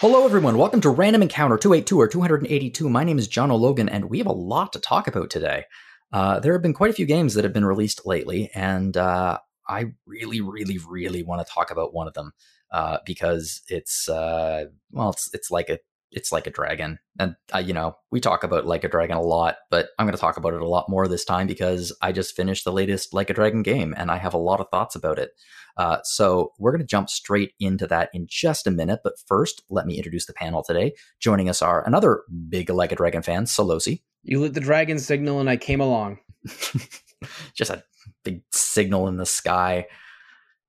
Hello, everyone. Welcome to Random Encounter 282 or 282. My name is Jono Logan, and we have a lot to talk about today. Uh, there have been quite a few games that have been released lately, and uh, I really, really, really want to talk about one of them uh, because it's uh, well, it's it's like a it's like a dragon, and uh, you know we talk about like a dragon a lot, but I'm going to talk about it a lot more this time because I just finished the latest like a dragon game, and I have a lot of thoughts about it. Uh, so we're going to jump straight into that in just a minute. But first, let me introduce the panel today. Joining us are another big Like a Dragon fan, Sollosi. You lit the dragon signal and I came along. just a big signal in the sky.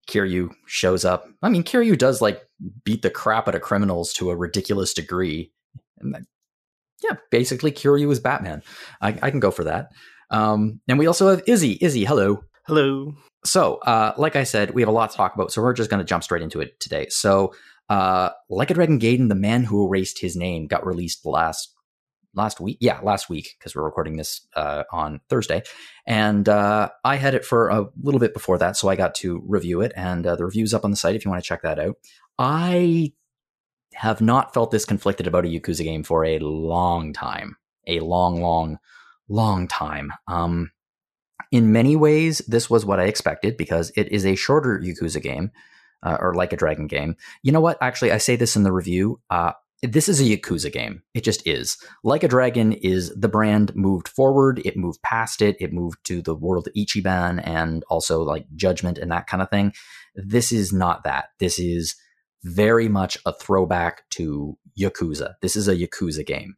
Kiryu shows up. I mean, Kiryu does like beat the crap out of criminals to a ridiculous degree. And that, yeah, basically, Kiryu is Batman. I, I can go for that. Um, and we also have Izzy. Izzy, hello. Hello. So, uh, like I said, we have a lot to talk about, so we're just going to jump straight into it today. So, uh, Like a Dragon Gaiden, the man who erased his name, got released last last week. Yeah, last week because we're recording this uh, on Thursday, and uh, I had it for a little bit before that, so I got to review it, and uh, the review's up on the site if you want to check that out. I have not felt this conflicted about a Yakuza game for a long time, a long, long, long time. Um, in many ways, this was what I expected because it is a shorter Yakuza game, uh, or like a Dragon game. You know what? Actually, I say this in the review. Uh, this is a Yakuza game. It just is. Like a Dragon is the brand moved forward. It moved past it. It moved to the world Ichiban and also like Judgment and that kind of thing. This is not that. This is very much a throwback to Yakuza. This is a Yakuza game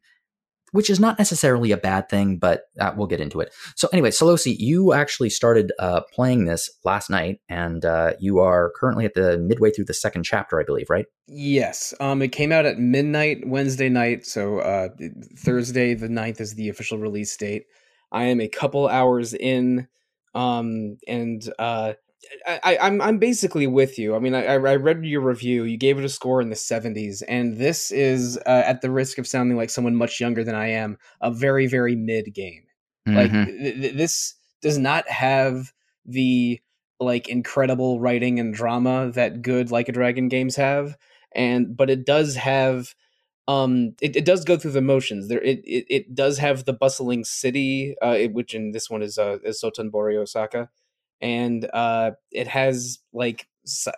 which is not necessarily a bad thing, but uh, we'll get into it. So, anyway, Sollosi, you actually started uh, playing this last night, and uh, you are currently at the midway through the second chapter, I believe, right? Yes. Um, it came out at midnight Wednesday night, so uh, Thursday the 9th is the official release date. I am a couple hours in, um, and uh, I, am I'm, I'm basically with you. I mean, I, I read your review. You gave it a score in the 70s, and this is, uh, at the risk of sounding like someone much younger than I am, a very very mid game. Mm-hmm. Like th- th- this does not have the like incredible writing and drama that good like a dragon games have, and but it does have um it, it does go through the motions there it, it it does have the bustling city uh it, which in this one is uh is sotenbori osaka and uh, it has like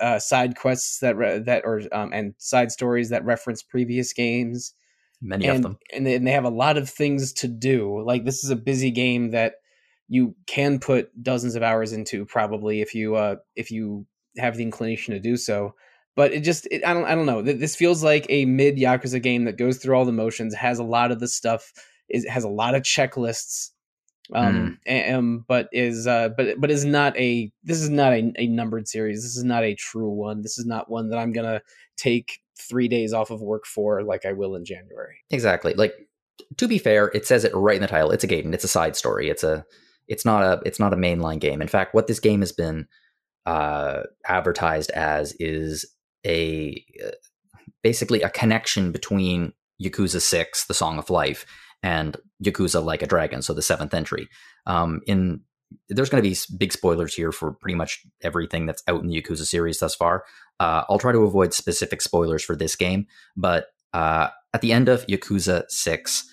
uh, side quests that re- that or um, and side stories that reference previous games. Many and, of them, and they, and they have a lot of things to do. Like this is a busy game that you can put dozens of hours into probably if you uh if you have the inclination to do so but it just it, I don't I don't know. This feels like a mid Yakuza game that goes through all the motions, has a lot of the stuff, is has a lot of checklists, um mm. and, but is uh but but is not a this is not a, a numbered series. This is not a true one. This is not one that i'm gonna take three days off of work for like i will in january. Exactly. Like to be fair it says it right in the title. It's a gaiden. It's a side story. It's a it's not a it's not a mainline game. In fact what this game has been uh advertised as is a uh, basically a connection between yakuza 6 the song of life and Yakuza Like a Dragon, so the seventh entry. Um, in there's going to be big spoilers here for pretty much everything that's out in the Yakuza series thus far. Uh, I'll try to avoid specific spoilers for this game, but uh, at the end of Yakuza Six,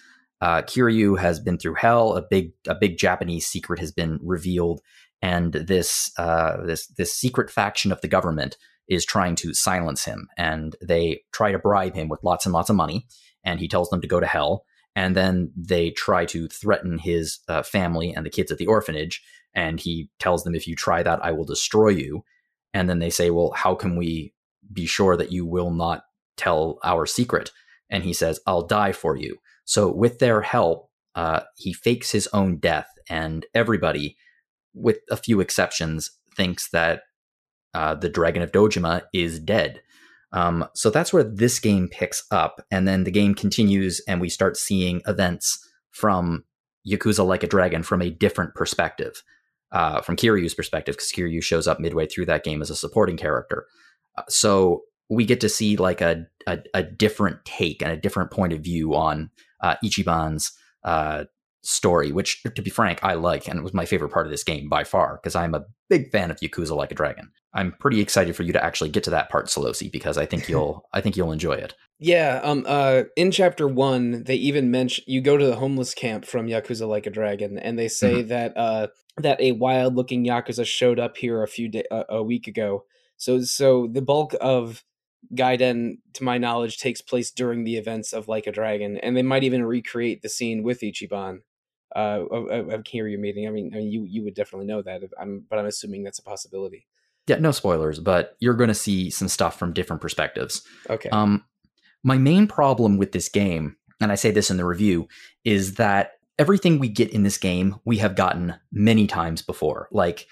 uh, Kiryu has been through hell. A big a big Japanese secret has been revealed, and this uh, this this secret faction of the government is trying to silence him, and they try to bribe him with lots and lots of money, and he tells them to go to hell and then they try to threaten his uh, family and the kids at the orphanage and he tells them if you try that i will destroy you. And then they say well how can we be sure that you will not tell our secret? And he says i'll die for you. So with their help uh, he fakes his own death and everybody with a few exceptions thinks that uh, the dragon of dojima is dead um, so that's where this game picks up, and then the game continues, and we start seeing events from Yakuza Like a Dragon from a different perspective, uh, from Kiryu's perspective, because Kiryu shows up midway through that game as a supporting character. Uh, so we get to see like a, a, a different take and a different point of view on uh, Ichiban's uh, story, which, to be frank, I like, and it was my favorite part of this game by far, because I'm a big fan of Yakuza Like a Dragon. I'm pretty excited for you to actually get to that part, Sollosi, because I think you'll I think you'll enjoy it. Yeah, um uh in chapter 1, they even mention you go to the homeless camp from Yakuza Like a Dragon and they say mm-hmm. that uh that a wild-looking yakuza showed up here a few day, uh, a week ago. So so the bulk of Gaiden, to my knowledge, takes place during the events of Like a Dragon, and they might even recreate the scene with Ichiban uh, of, of Kiryu meeting. I mean, I mean, you you would definitely know that. I'm, but I'm assuming that's a possibility. Yeah, no spoilers, but you're going to see some stuff from different perspectives. Okay. Um, my main problem with this game, and I say this in the review, is that everything we get in this game we have gotten many times before. Like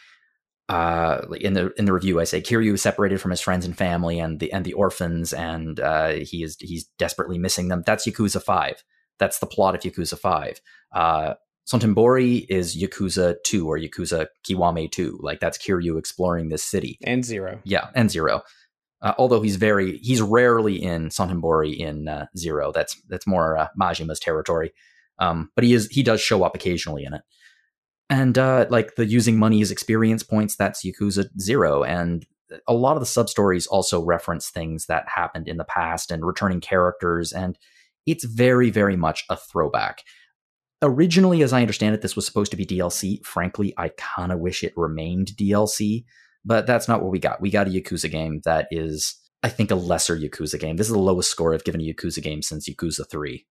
uh, in the in the review, I say Kiryu is separated from his friends and family and the and the orphans, and uh, he is he's desperately missing them. That's Yakuza Five. That's the plot of Yakuza Five. Uh, Sotenbori is Yakuza 2 or Yakuza Kiwame 2. Like that's Kiryu exploring this city. And Zero. Yeah, and Zero. Uh, although he's very he's rarely in Sotenbori in uh, Zero. That's that's more uh, Majima's territory. Um, but he is he does show up occasionally in it. And uh, like the using money as experience points, that's Yakuza Zero. And a lot of the sub stories also reference things that happened in the past and returning characters. And it's very, very much a throwback originally, as I understand it, this was supposed to be DLC. Frankly, I kind of wish it remained DLC, but that's not what we got. We got a Yakuza game that is, I think, a lesser Yakuza game. This is the lowest score I've given a Yakuza game since Yakuza 3.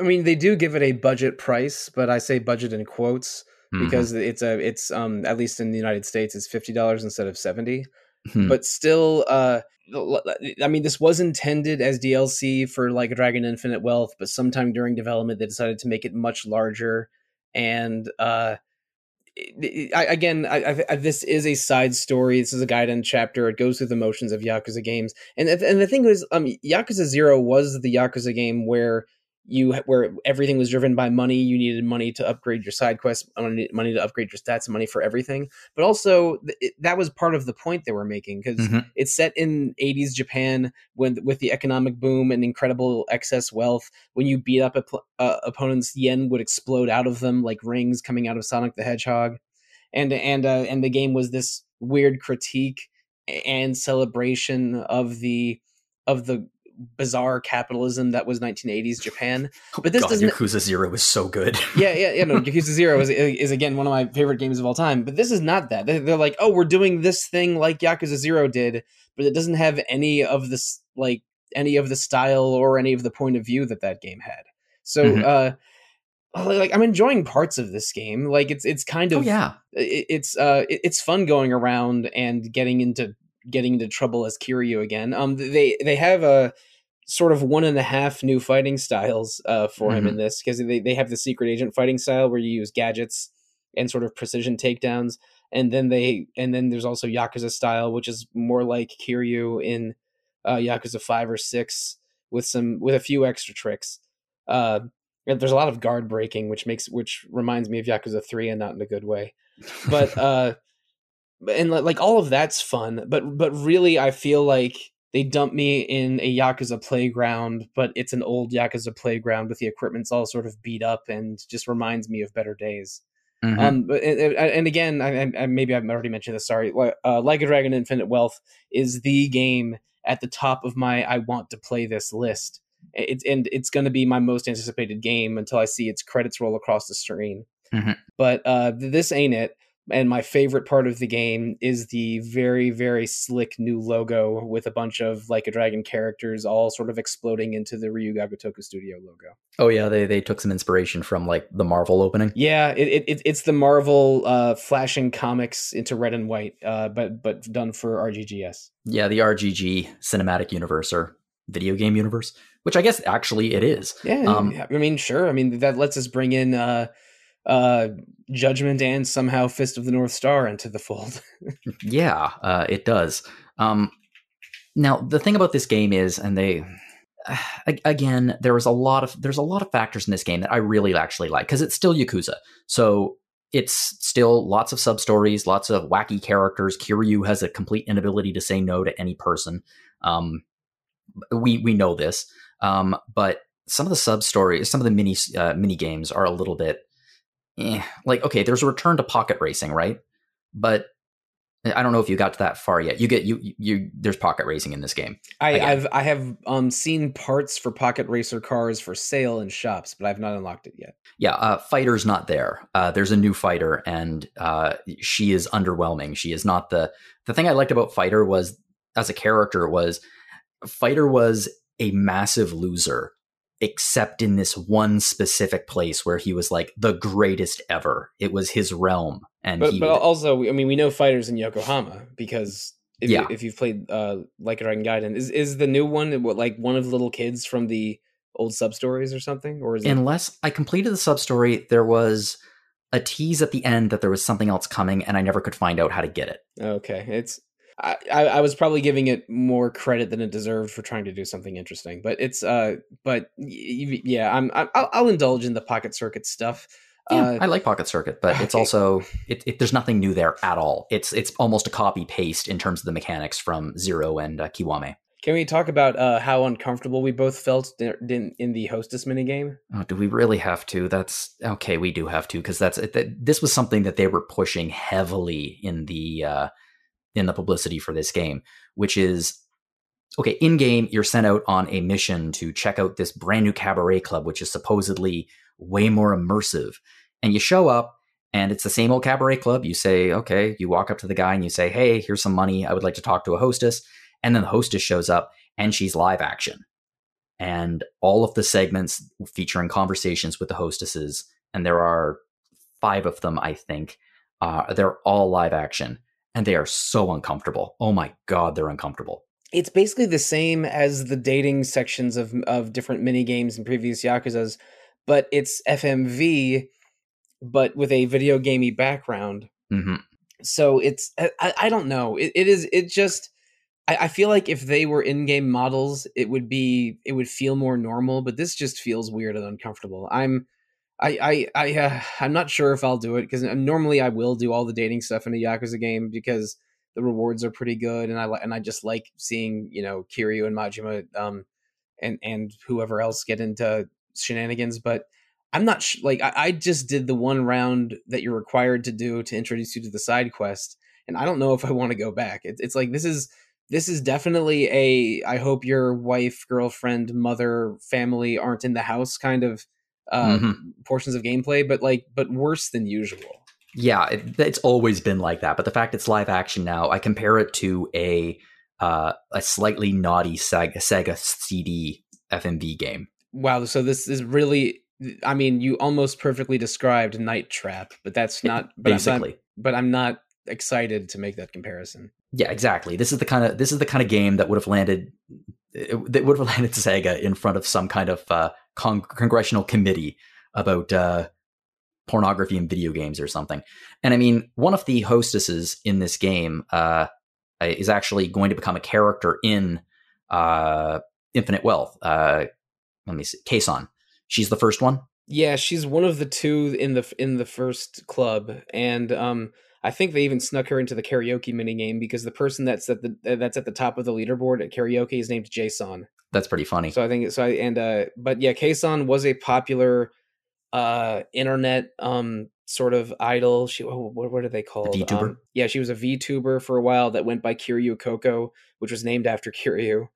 I mean, they do give it a budget price, but I say budget in quotes mm-hmm. because it's a it's um at least in the United States it's fifty dollars instead of seventy. Mm-hmm. But still, uh, I mean, this was intended as DLC for like Dragon Infinite Wealth, but sometime during development they decided to make it much larger. And uh, I, again, I, I, this is a side story. This is a Gaiden chapter. It goes through the motions of Yakuza games, and and the thing is, um, Yakuza Zero was the Yakuza game where you where everything was driven by money you needed money to upgrade your side quests money, money to upgrade your stats money for everything. But also it, that was part of the point they were making because mm-hmm. it's set in 80s japan when with the economic boom and incredible excess wealth. When you beat up uh, opponents yen would explode out of them like rings coming out of sonic the hedgehog. And and uh, and the game was this weird critique and celebration of the of the bizarre capitalism that was 1980s Japan. Oh but this God, doesn't. Yakuza Zero was so good. yeah, yeah, yeah. No, Yakuza Zero is, is again one of my favorite games of all time. But this is not that. They're like, oh, we're doing this thing like Yakuza Zero did, but it doesn't have any of this like any of the style or any of the point of view that that game had. So. Mm-hmm. uh like I'm enjoying parts of this game. Like it's it's kind oh, of oh, yeah. It, it's uh it, it's fun going around and getting into getting into trouble as Kiryu again. Um they they have a sort of one and a half new fighting styles uh, for mm-hmm. him in this because they, they have the secret agent fighting style where you use gadgets and sort of precision takedowns. And then they and then there's also yakuza style which is more like kiryu in uh, yakuza 5 or 6 with some with a few extra tricks. Uh, there's a lot of guard breaking which makes which reminds me of yakuza 3 and not in a good way. But uh and like all of that's fun but but really i feel like they dump me in a Yakuza playground, but it's an old Yakuza playground with the equipment's all sort of beat up and just reminds me of better days. Mm-hmm. Um, but, and, and again, I, I, maybe I've already mentioned this. Sorry, uh, Like a Dragon Infinite Wealth is the game at the top of my I want to play this list. It's and it's going to be my most anticipated game until I see its credits roll across the screen. Mm-hmm. But uh, this ain't it. And my favorite part of the game is the very, very slick new logo with a bunch of like a dragon characters all sort of exploding into the Ryu Gotoku Studio logo. Oh yeah, they they took some inspiration from like the Marvel opening. Yeah, it, it it's the Marvel uh, flashing comics into red and white, uh, but but done for RGGS. Yeah, the RGG cinematic universe or video game universe, which I guess actually it is. Yeah, um, I mean, sure. I mean that lets us bring in. Uh, uh, Judgment and somehow Fist of the North Star into the fold. yeah, uh, it does. Um, now the thing about this game is, and they again, there was a lot of there's a lot of factors in this game that I really actually like because it's still Yakuza, so it's still lots of sub stories, lots of wacky characters. Kiryu has a complete inability to say no to any person. Um, we we know this, um, but some of the sub stories, some of the mini uh, mini games are a little bit eh, like okay, there's a return to pocket racing, right? But I don't know if you got to that far yet. You get you you. There's pocket racing in this game. I, Again. I've I have um seen parts for pocket racer cars for sale in shops, but I've not unlocked it yet. Yeah, uh, fighter's not there. Uh, there's a new fighter, and uh, she is underwhelming. She is not the the thing I liked about fighter was as a character was fighter was a massive loser except in this one specific place where he was like the greatest ever. It was his realm, and But he but also, I mean, we know fighters in Yokohama because if Yeah. you, if you've played uh like a Dragon Gaiden, is is the new one what like one of the little kids from the old sub stories or something, or is it? unless I completed the sub story, there was a tease at the end that there was something else coming, and I never could find out how to get it. Okay, it's. I, I I was probably giving it more credit than it deserved for trying to do something interesting, but it's uh, but yeah, I'm, I'm I'll, I'll indulge in the pocket circuit stuff. Yeah, Uh, I like Pocket Circuit, but it's also it, it, there's nothing new there at all. It's it's almost a copy paste in terms of the mechanics from Zero and uh, Kiwame. Can we talk about uh, how uncomfortable we both felt in, in the hostess minigame? Oh, do we really have to? That's okay. We do have to because that's that, this was something that they were pushing heavily in the uh, in the publicity for this game, which is okay. In game, you're sent out on a mission to check out this brand new cabaret club, which is supposedly way more immersive. And you show up, and it's the same old cabaret club. You say, okay. You walk up to the guy and you say, hey, here's some money. I would like to talk to a hostess. And then the hostess shows up, and she's live action and all of the segments featuring conversations with the hostesses, and there are five of them, I think. Uh, they're all live action, and they are so uncomfortable. Oh my god, they're uncomfortable. It's basically the same as the dating sections of of different mini games in previous Yakuza's, but it's FMV, but with a video gamey background. hmm So it's I, I I don't know. It, it is it just I, I feel like if they were in game models, it would be it would feel more normal. But this just feels weird and uncomfortable. I'm I I I uh, I'm not sure if I'll do it because normally I will do all the dating stuff in a Yakuza game because the rewards are pretty good and I and I just like seeing you know Kiryu and Majima um and and whoever else get into shenanigans. But I'm not sh- like I, I just did the one round that you're required to do to introduce you to the side quest, and I don't know if I want to go back. It's it's like this is this is definitely a I hope your wife, girlfriend, mother, family aren't in the house kind of uh, Mhm. portions of gameplay, but like but worse than usual. Yeah, it, it's always been like that. But the fact it's live action now, I compare it to a uh, a slightly naughty Sega, Sega CD FMV game. Wow, so this is really I mean, you almost perfectly described Night Trap, but that's not but I'm not- Basically, but I'm not excited to make that comparison. Yeah, exactly. This is the kind of this is the kind of game that would have landed that would have landed Sega in front of some kind of uh, con- congressional committee about uh, pornography in video games or something. And I mean, one of the hostesses in this game uh, is actually going to become a character in uh, Infinite Wealth. Uh, let me see, Kson. She's the first one. Yeah, she's one of the two in the in the first club, and um, I think they even snuck her into the karaoke minigame because the person that's at the that's at the top of the leaderboard at karaoke is named Jason. That's pretty funny. So I think so. I, and uh, but yeah, Kson was a popular uh internet um sort of idol. She oh, what what are they called? VTuber? Um, yeah, she was a VTuber for a while that went by Kiryu Coco, which was named after Kiryu.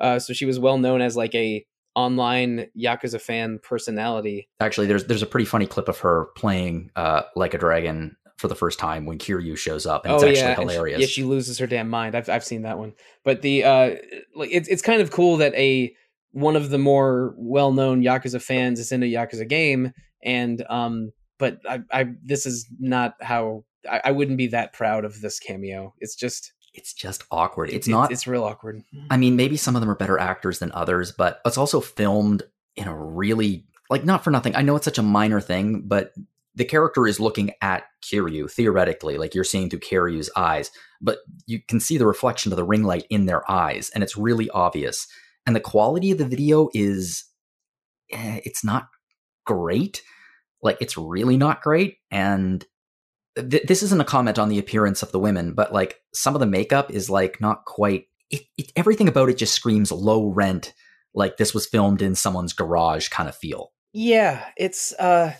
Uh, so she was well known as like a online Yakuza fan personality. Actually, there's there's a pretty funny clip of her playing uh, like a dragon for the first time when Kiryu shows up, and it's actually she- hilarious. yeah, she loses her damn mind. I've I've seen that one. But the uh like it's it's kind of cool that a one of the more well known Yakuza fans is in a Yakuza game and um but I I this is not how I, I wouldn't be that proud of this cameo. It's just it's just awkward. It's it- not. it's real awkward. I mean, maybe some of them are better actors than others, but it's also filmed in a really like not for nothing. I know it's such a minor thing, but the character is looking at Kiryu theoretically, like you're seeing through Kiryu's eyes, but you can see the reflection of the ring light in their eyes, and it's really obvious. And the quality of the video is, eh, it's not great. Like it's really not great, and th- this isn't a comment on the appearance of the women, but like some of the makeup is like not quite. It, it, everything about it just screams low rent, like this was filmed in someone's garage kind of feel. Yeah, it's uh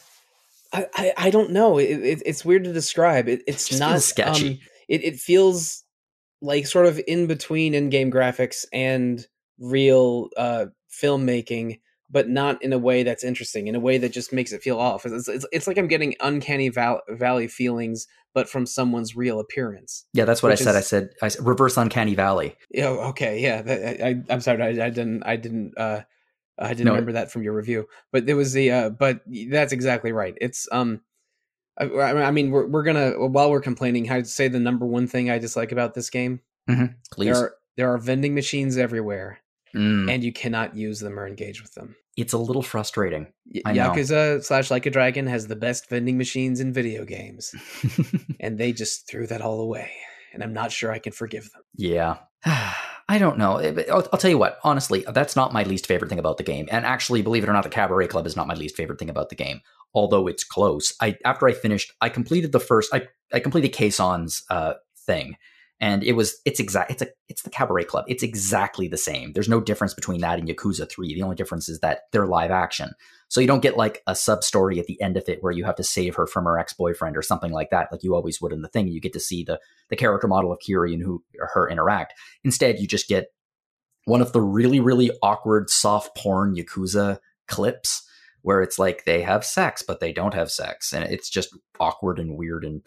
I, I, I don't know. It, it, it's weird to describe. It, it's Just not sketchy. um, it, it feels like sort of in between in-game graphics and real uh filmmaking but not in a way that's interesting in a way that just makes it feel off it's, it's, it's like i'm getting uncanny val- valley feelings but from someone's real appearance Yeah, that's what I said. I said I said reverse uncanny valley. yeah okay yeah that, I, I'm sorry I, I didn't I didn't uh I didn't No, remember that from your review but there was the uh but that's exactly right it's um I, I mean we're, we're gonna while we're complaining I'd say the number one thing I dislike about this game Please. there are there are vending machines everywhere Mm, and you cannot use them or engage with them it's a little frustrating. Y- I know. Yakuza slash Like a Dragon has the best vending machines in video games, and they just threw that all away. And I'm not sure I can forgive them. Yeah. I don't know. Eh, I'll, I'll tell you what, honestly, that's not my least favorite thing about the game. And actually, believe it or not, the Cabaret Club is not my least favorite thing about the game. Although it's close. I after I finished, I completed the first I, I completed Kson's uh thing. And it was it's exact it's a it's the Cabaret Club. It's exactly the same. There's no difference between that and Yakuza 3. The only difference is that they're live action. So you don't get like a sub story at the end of it where you have to save her from her ex-boyfriend or something like that, like you always would in the thing. You get to see the the character model of Kiri and who her interact. Instead, you just get one of the really, really awkward soft porn Yakuza clips where it's like they have sex, but they don't have sex. And it's just awkward and weird and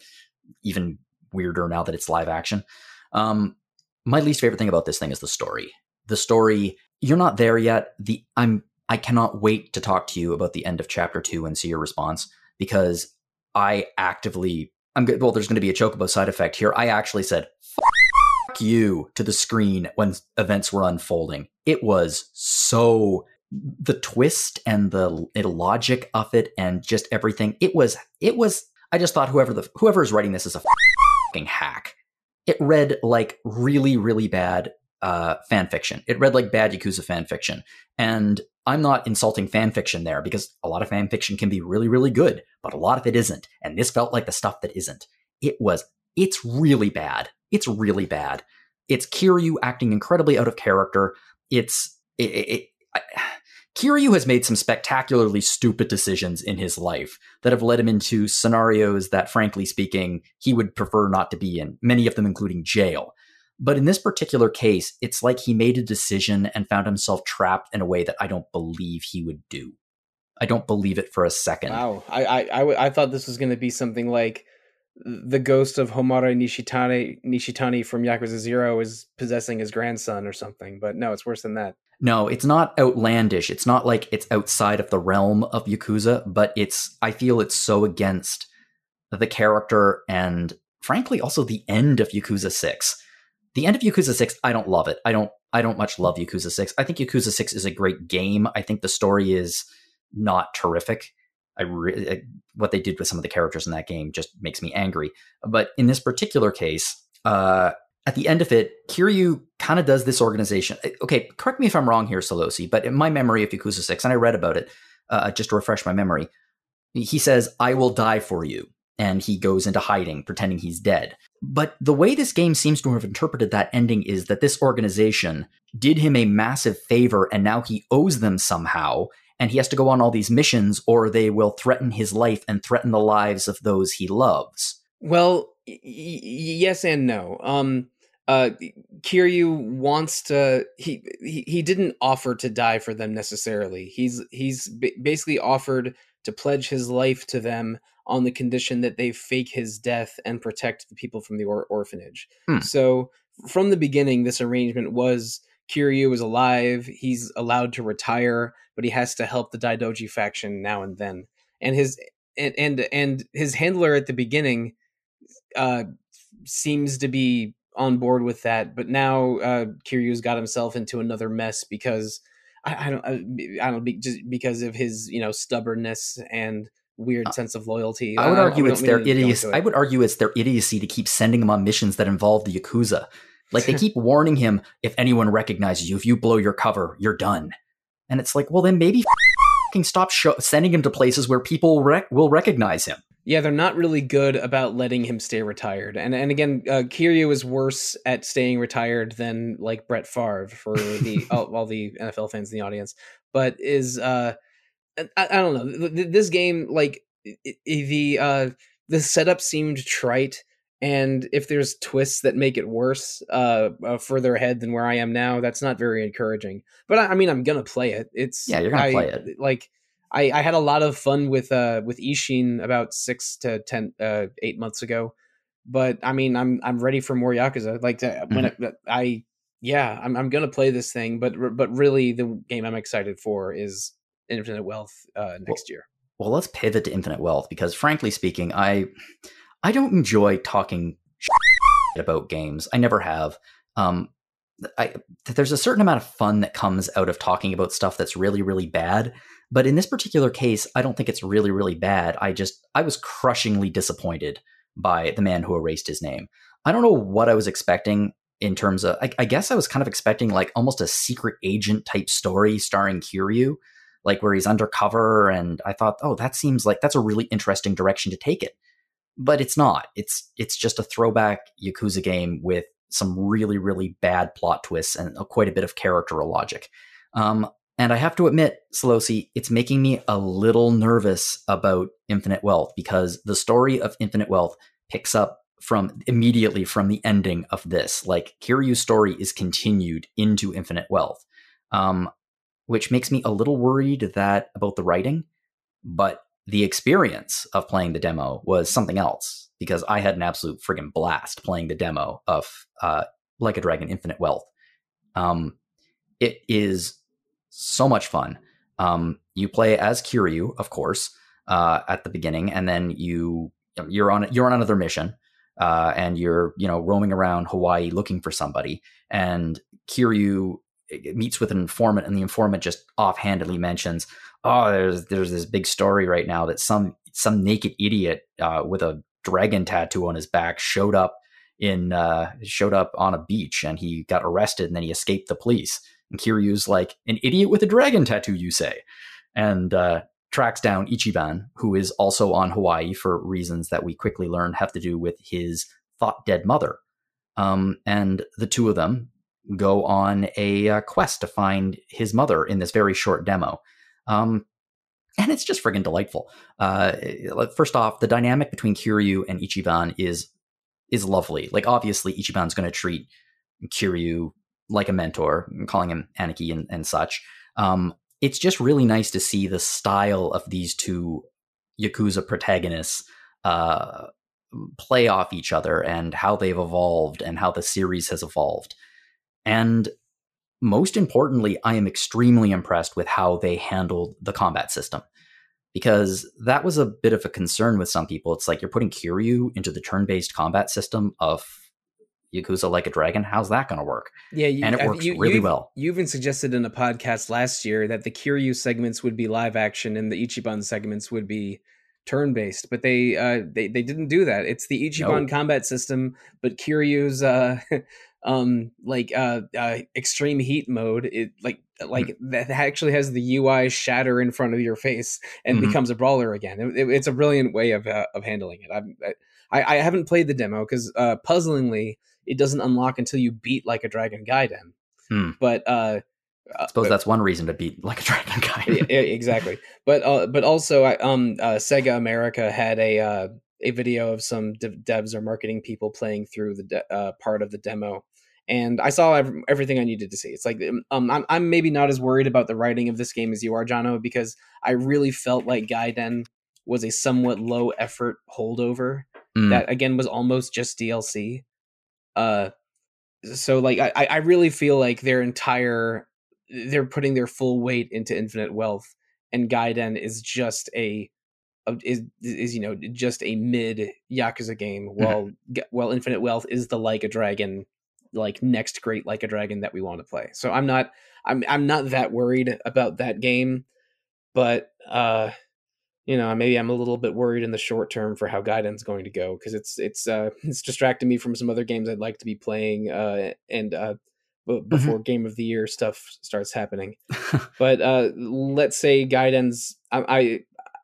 even weirder now that it's live action. Um, my least favorite thing about this thing is the story. The story, you're not there yet. The I'm I cannot wait to talk to you about the end of chapter two and see your response because I actively I'm good. Well, there's going to be a chocobo side effect here. I actually said "fuck you" to the screen when events were unfolding. It was so the twist and the logic of it and just everything. It was it was. I just thought whoever the whoever is writing this is a fucking hack. It read like really really bad uh, fan fiction. It read like bad Yakuza fan fiction, and I'm not insulting fan fiction there because a lot of fan fiction can be really, really good, but a lot of it isn't. And this felt like the stuff that isn't. It was, it's really bad. It's really bad. It's Kiryu acting incredibly out of character. It's, it, it, it I, Kiryu has made some spectacularly stupid decisions in his life that have led him into scenarios that, frankly speaking, he would prefer not to be in, many of them including jail. But in this particular case, it's like he made a decision and found himself trapped in a way that I don't believe he would do. I don't believe it for a second. Wow, I I, I, w- I thought this was going to be something like the ghost of Homare Nishitani Nishitani from Yakuza Zero is possessing his grandson or something. But no, it's worse than that. No, it's not outlandish. It's not like it's outside of the realm of Yakuza, but it's I feel it's so against the character and frankly also the end of Yakuza 6. The end of Yakuza 6, I don't love it. I don't I don't much love Yakuza 6. I think Yakuza 6 is a great game. I think the story is not terrific. I re- what they did with some of the characters in that game just makes me angry. But in this particular case, uh, at the end of it, Kiryu kind of does this organization. Okay, correct me if I'm wrong here, Sollosi, but in my memory of Yakuza 6, and I read about it uh, just to refresh my memory, he says, I will die for you. And he goes into hiding, pretending he's dead. But the way this game seems to have interpreted that ending is that this organization did him a massive favor and now he owes them somehow and he has to go on all these missions or they will threaten his life and threaten the lives of those he loves. Well, y- yes and no. Um, uh, Kiryu wants to. He, he he didn't offer to die for them necessarily. He's he's ba- basically offered to pledge his life to them on the condition that they fake his death and protect the people from the or- orphanage. Hmm. So from the beginning, this arrangement was Kiryu is alive. He's allowed to retire, but he has to help the Daidoji faction now and then. And his and and, and his handler at the beginning uh, seems to be on board with that, but now uh, Kiryu's got himself into another mess because I, I don't I, I don't be, just because of his you know stubbornness and weird sense of loyalty. I would Uh, argue it's their don't need to go idiocy. into I would argue it's their idiocy to keep sending him on missions that involve the Yakuza. Like they keep warning him, if anyone recognizes you, if you blow your cover, you're done. And it's like, well, then maybe f***ing stop sho- sending him to places where people rec- will recognize him. Yeah, they're not really good about letting him stay retired. And and again, uh, Kiryu is worse at staying retired than like Brett Favre for the all, all the NFL fans in the audience. But is uh, I, I don't know Th- th- this game like the uh the setup seemed trite and if there's twists that make it worse uh, uh, further ahead than where I am now, that's not very encouraging. But I, I mean, I'm gonna play it. It's yeah, you're gonna I, play it. Like I, I had a lot of fun with uh with Ishin about six to ten uh eight months ago, but I mean, I'm I'm ready for more Yakuza. Like to, Mm-hmm. when it, I yeah, I'm I'm gonna play this thing, but but really the game I'm excited for is Infinite Wealth uh, next year. Well, let's pivot to Infinite Wealth because, frankly speaking, I I don't enjoy talking about games. I never have. Um, I, there's a certain amount of fun that comes out of talking about stuff that's really, really bad. But in this particular case, I don't think it's really, really bad. I just I was crushingly disappointed by the man who erased his name. I don't know what I was expecting in terms of. I, I guess I was kind of expecting like almost a secret agent type story starring Kiryu like where he's undercover and i thought oh that seems like that's a really interesting direction to take it but it's not it's it's just a throwback yakuza game with some really really bad plot twists and quite a bit of character logic um, and i have to admit Sollosi, it's making me a little nervous about infinite wealth because the story of infinite wealth picks up from immediately from the ending of this like kiryu's story is continued into infinite wealth um, which makes me a little worried that about the writing, but the experience of playing the demo was something else because I had an absolute friggin' blast playing the demo of uh, Like a Dragon Infinite Wealth. Um, it is so much fun. Um, you play as Kiryu, of course, uh, at the beginning, and then you you're on you're on another mission, uh, and you're you know roaming around Hawaii looking for somebody, and Kiryu meets with an informant and the informant just offhandedly mentions oh there's there's this big story right now that some some naked idiot uh, with a dragon tattoo on his back showed up in uh, showed up on a beach and he got arrested and then he escaped the police and Kiryu's like an idiot with a dragon tattoo you say and uh, tracks down Ichiban who is also on Hawaii for reasons that we quickly learn have to do with his thought dead mother um, and the two of them go on a uh, quest to find his mother in this very short demo. Um, and it's just friggin' delightful. Uh, first off, the dynamic between Kiryu and Ichiban is is lovely. Like obviously, Ichiban's going to treat Kiryu like a mentor, calling him Aniki and, and such. Um, it's just really nice to see the style of these two Yakuza protagonists uh, play off each other and how they've evolved and how the series has evolved. And most importantly, I am extremely impressed with how they handled the combat system. Because that was a bit of a concern with some people. It's like you're putting Kiryu into the turn based combat system of Yakuza Like a Dragon. How's that going to work? Yeah, you, and it works you- really you- well. You even suggested in a podcast last year that the Kiryu segments would be live action and the Ichiban segments would be turn based, but they uh they, they didn't do that. It's the Ichiban No. combat system, but Kiryu's uh um like uh, uh extreme heat mode it like like that actually has the UI shatter in front of your face and Mhm. becomes a brawler again. It- it- it's a brilliant way of uh, of handling it. I'm, I I haven't played the demo because uh puzzlingly it doesn't unlock until you beat like a dragon Gaiden. Hmm. But uh I suppose that's one reason to beat Like a Dragon yeah, exactly. But uh, but also, I, um, uh, Sega America had a uh, a video of some dev- devs or marketing people playing through the de- uh, part of the demo, and I saw ev- everything I needed to see. It's like um, I'm I'm maybe not as worried about the writing of this game as you are, Jono, because I really felt like Gaiden was a somewhat low effort holdover Mm. that again was almost just DLC. Uh, so like I I really feel like their entire they're putting their full weight into Infinite Wealth, and Gaiden is just a a- is is you know just a mid Yakuza game. While Ga- while Infinite Wealth is the like a dragon like next great like a dragon that we want to play. So I'm not I'm I'm not that worried about that game, but uh you know maybe I'm a little bit worried in the short term for how Gaiden's going to go because it's it's uh it's distracting me from some other games I'd like to be playing uh and uh b- before game of the year stuff starts happening. but uh let's say Gaiden's I I,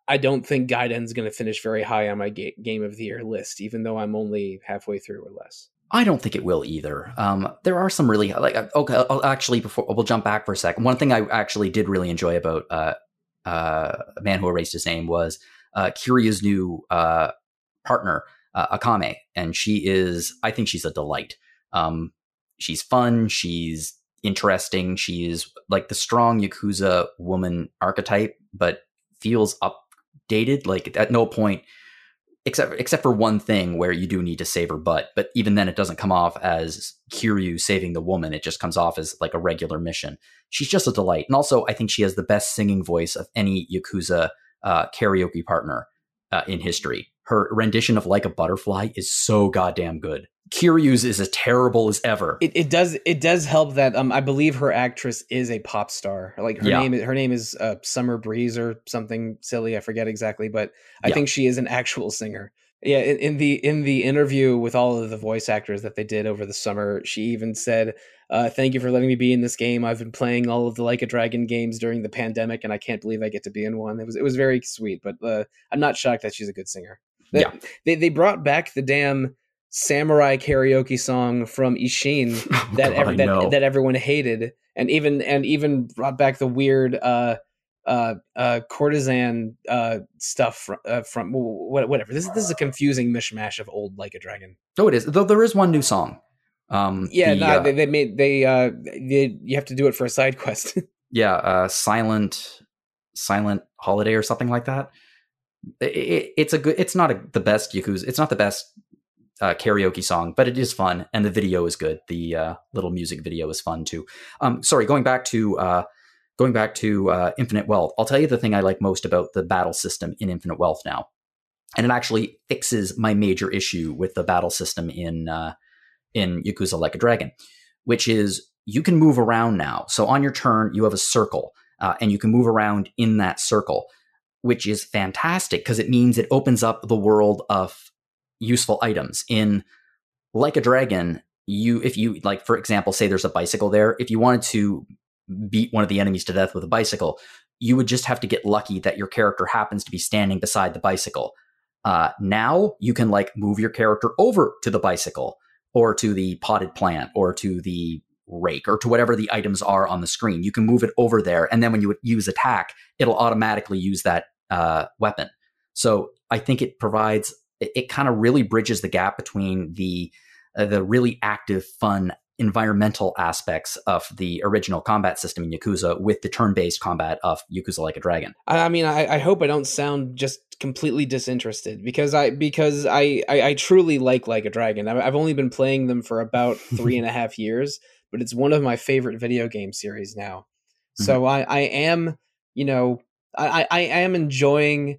I don't think Gaiden's going to finish very high on my ga- game of the year list even though I'm only halfway through or less. I don't think it will either. Um, there are some really like uh, okay. I'll actually before we'll jump back for a second. One thing I actually did really enjoy about uh, uh, man who erased his name was uh, Kiryu's new uh, partner, uh, Akame, and she is I think she's a delight. Um, she's fun. She's interesting. She's like the strong yakuza woman archetype, but feels updated. Like at no point except except for one thing where you do need to save her butt, but even then it doesn't come off as Kiryu saving the woman. It just comes off as like a regular mission. She's just a delight, and also I think she has the best singing voice of any yakuza uh, karaoke partner uh, in history. Her rendition of "Like a Butterfly" is so goddamn good. Kiryu's is as terrible as ever. It, it does it does help that um I believe her actress is a pop star. Like her Yeah. name her name is uh, Summer Breeze or something silly. I forget exactly, but I Yeah. think she is an actual singer. Yeah, in, in the in the interview with all of the voice actors that they did over the summer, she even said, uh, "Thank you for letting me be in this game. I've been playing all of the Like a Dragon games during the pandemic, and I can't believe I get to be in one. It was it was very sweet, but uh, I'm not shocked that she's a good singer. They- Yeah. they they brought back the damn samurai karaoke song from Ishin that God, ev- that, that everyone hated, and even and even brought back the weird uh, uh, uh, courtesan uh, stuff from, uh, from whatever. This this is a confusing mishmash of old like a dragon. oh, it is. Though there is one new song. Um, Yeah, the, no, uh, they, they made they uh they, you have to do it for a side quest. yeah, uh, silent, silent holiday or something like that. I- I- it's a good. It's not a, the best Yakuza. It's not the best uh, karaoke song, but it is fun, and the video is good. The uh, little music video is fun too. Um, sorry, going back to uh, going back to uh, Infinite Wealth. I'll tell you the thing I like most about the battle system in Infinite Wealth now, and it actually fixes my major issue with the battle system in uh, in Yakuza Like a Dragon, which is you can move around now. So on your turn, you have a circle, uh, and you can move around in that circle, which is fantastic because it means it opens up the world of useful items. In Like a Dragon, you if you like, for example, say there's a bicycle there, if you wanted to beat one of the enemies to death with a bicycle, you would just have to get lucky that your character happens to be standing beside the bicycle. Uh, now you can like move your character over to the bicycle or to the potted plant or to the rake or to whatever the items are on the screen. You can move it over there, and then when you use attack, it'll automatically use that uh, weapon. So I think it provides it, it kind of really bridges the gap between the uh, the really active, fun environmental aspects of the original combat system in Yakuza with the turn-based combat of Yakuza Like a Dragon. I, mean, I, I hope I don't sound just completely disinterested because I because I I, I truly like like a dragon. I've, I've only been playing them for about three and a half years, but it's one of my favorite video game series now. So I I am you know I I I am enjoying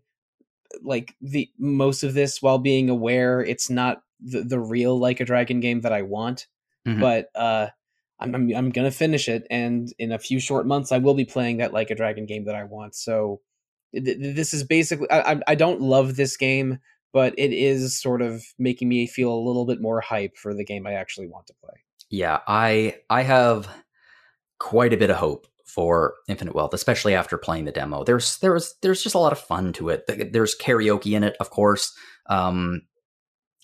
like the most of this while being aware it's not the, the real like a dragon game that I want, Mhm. but uh. I'm, I'm I'm gonna finish it, and in a few short months, I will be playing that like a dragon game that I want. So, th- th- this is basically I, I I don't love this game, but it is sort of making me feel a little bit more hype for the game I actually want to play. Yeah, I I have quite a bit of hope for Infinite Wealth, especially after playing the demo. There's there's there's just a lot of fun to it. There's karaoke in it, of course. Um,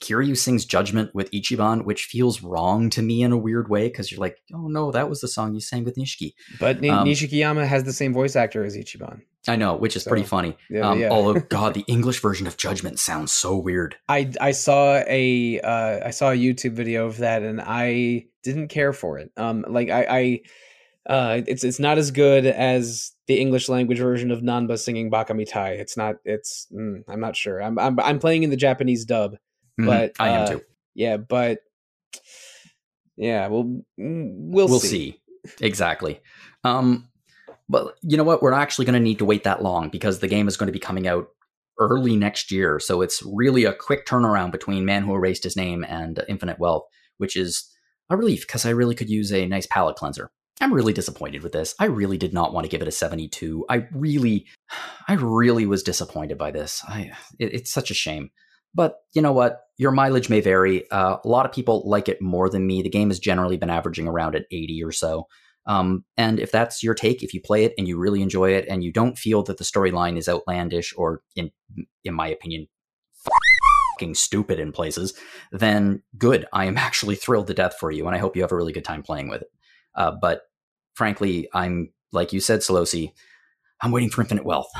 Kiryu sings Judgment with Ichiban, which feels wrong to me in a weird way because you're like, oh no, that was the song you sang with Nishiki. But Ni- Um, Nishikiyama has the same voice actor as Ichiban. I know, which is pretty funny. Yeah, Um, yeah. Although, God, the English version of Judgment sounds so weird. I I saw a uh, I saw a YouTube video of that and I didn't care for it. Um, like I, I uh, it's it's not as good as the English language version of Nanba singing Bakamitai. It's not. It's mm, I'm not sure. I'm, I'm I'm playing in the Japanese dub. Mhm, But, I am uh, too. Yeah, but yeah, we'll we'll, we'll see. see. Exactly. Um, but you know what? We're actually going to need to wait that long because the game is going to be coming out early next year. So it's really a quick turnaround between Man Who Erased His Name and Infinite Wealth, which is a relief because I really could use a nice palate cleanser. I'm really disappointed with this. I really did not want to give it a 72. I really, I really was disappointed by this. I, it, it's such a shame. But you know what? Your mileage may vary. Uh, a lot of people like it more than me. The game has generally been averaging around at 80 or so. Um, and if that's your take, if you play it and you really enjoy it, and you don't feel that the storyline is outlandish or, in in my opinion, fucking stupid in places, then good. I am actually thrilled to death for you, and I hope you have a really good time playing with it. Uh, but frankly, I'm like you said, Sollosi. I'm waiting for Infinite Wealth.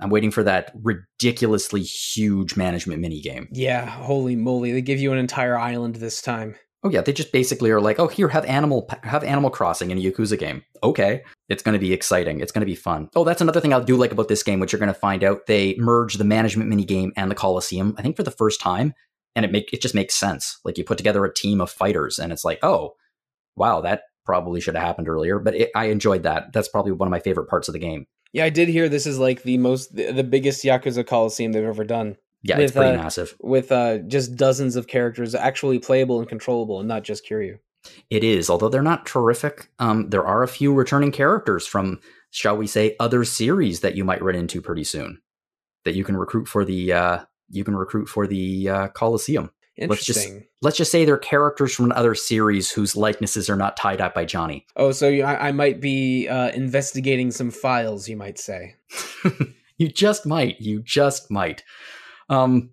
I'm waiting for that ridiculously huge management mini game. Yeah, holy moly! They give you an entire island this time. Oh yeah, they just basically are like, oh here, have animal have Animal Crossing in a Yakuza game. Okay, it's going to be exciting. It's going to be fun. Oh, that's another thing I do like about this game, which you're going to find out. They merge the management mini game and the Coliseum. I think for the first time, and it make it just makes sense. Like you put together a team of fighters, and it's like, oh, wow, that probably should have happened earlier. But it, I enjoyed that. That's probably one of my favorite parts of the game. Yeah, I did hear this is like the most the, the biggest Yakuza Coliseum they've ever done. Yeah, With, it's pretty uh, massive. with uh, just dozens of characters actually playable and controllable, and not just Kiryu. It is, although they're not terrific. Um, there are a few returning characters from, shall we say, other series that you might run into pretty soon that you can recruit for the uh, you can recruit for the uh, Coliseum. Let's just- Let's just say they're characters from another series whose likenesses are not tied up by Johnny. Oh, so you, I, I might be uh, investigating some files, you might say. you just might. You just might. Um,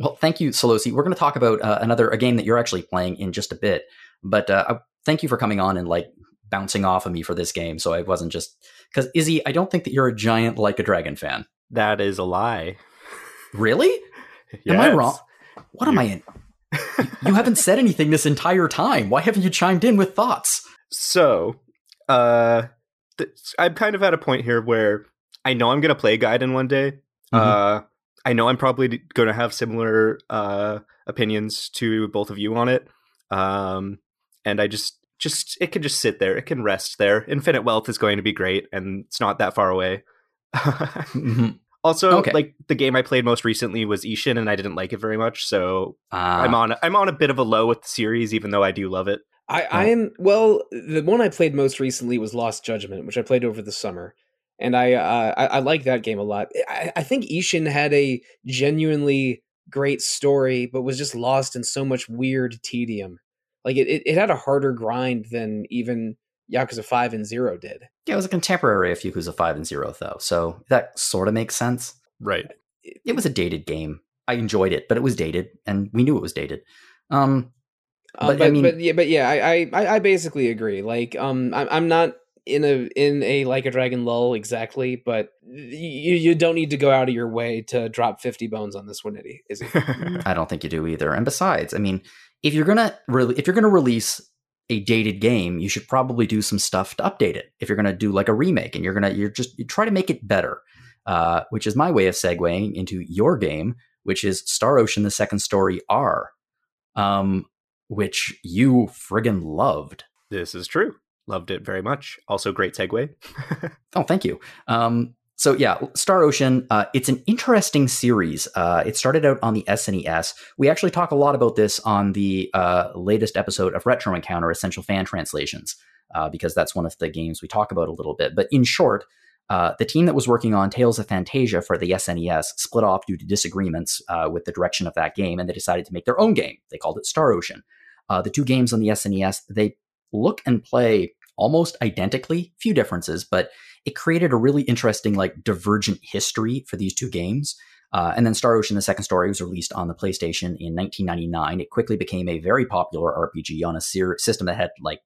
well, thank you, Sollosi. We're going to talk about uh, another a game that you're actually playing in just a bit. But uh, thank you for coming on and like bouncing off of me for this game. So I wasn't just because Izzy. I don't think that you're a giant like a dragon fan. That is a lie. Really? Am I wrong? What am I in? you haven't said anything this entire time. Why haven't you chimed in with thoughts? So, uh, th- I'm kind of at a point here where I know I'm going to play Gaiden one day. Mhm. Uh, I know I'm probably going to have similar uh, opinions to both of you on it. Um, and I just, just it can just sit there. It can rest there. Infinite Wealth is going to be great, and it's not that far away. Mhm. Also, Okay. like the game I played most recently was Ishin, and I didn't like it very much. So Ah, I'm on, I'm on a bit of a low with the series, even though I do love it. I, I am well. The one I played most recently was Lost Judgment, which I played over the summer, and I uh, I, I like that game a lot. I, I think Ishin had a genuinely great story, but was just lost in so much weird tedium. Like it, it, it had a harder grind than even Yakuza Five and Zero did. yeah, it was a contemporary of Yakuza Five and Zero, though, so that sort of makes sense. Right. it was a dated game. I enjoyed it, but it was dated, and we knew it was dated. Um, Uh, But, but, I mean- but yeah, but yeah, I, I I basically agree. Like, um, I'm I'm not in a in a like a dragon lull exactly, but you you don't need to go out of your way to drop fifty bones on this one, Eddie. Is it? I don't think you do either. And besides, I mean, if you're gonna re- if you're gonna release a dated game, you should probably do some stuff to update it. If you're gonna do like a remake, and you're gonna you're just you try to make it better, uh, which is my way of segueing into your game, which is Star Ocean: The Second Story R, um, which you friggin' loved. This is true. Loved it very much. Also, great segue. Oh, thank you. Um, so yeah, Star Ocean. Uh, it's an interesting series. Uh, it started out on the SNES. We actually talk a lot about this on the uh, latest episode of Retro Encounter Essential Fan Translations, uh, because that's one of the games we talk about a little bit. But in short, uh, the team that was working on Tales of Phantasia for the SNES split off due to disagreements uh, with the direction of that game, and they decided to make their own game. They called it Star Ocean. The two games on the SNES they look and play almost identically, few differences, but it created a really interesting, like, divergent history for these two games. Uh, and then Star Ocean: The Second Story was released on the PlayStation in 1999. It quickly became a very popular RPG on a ser- system that had, like,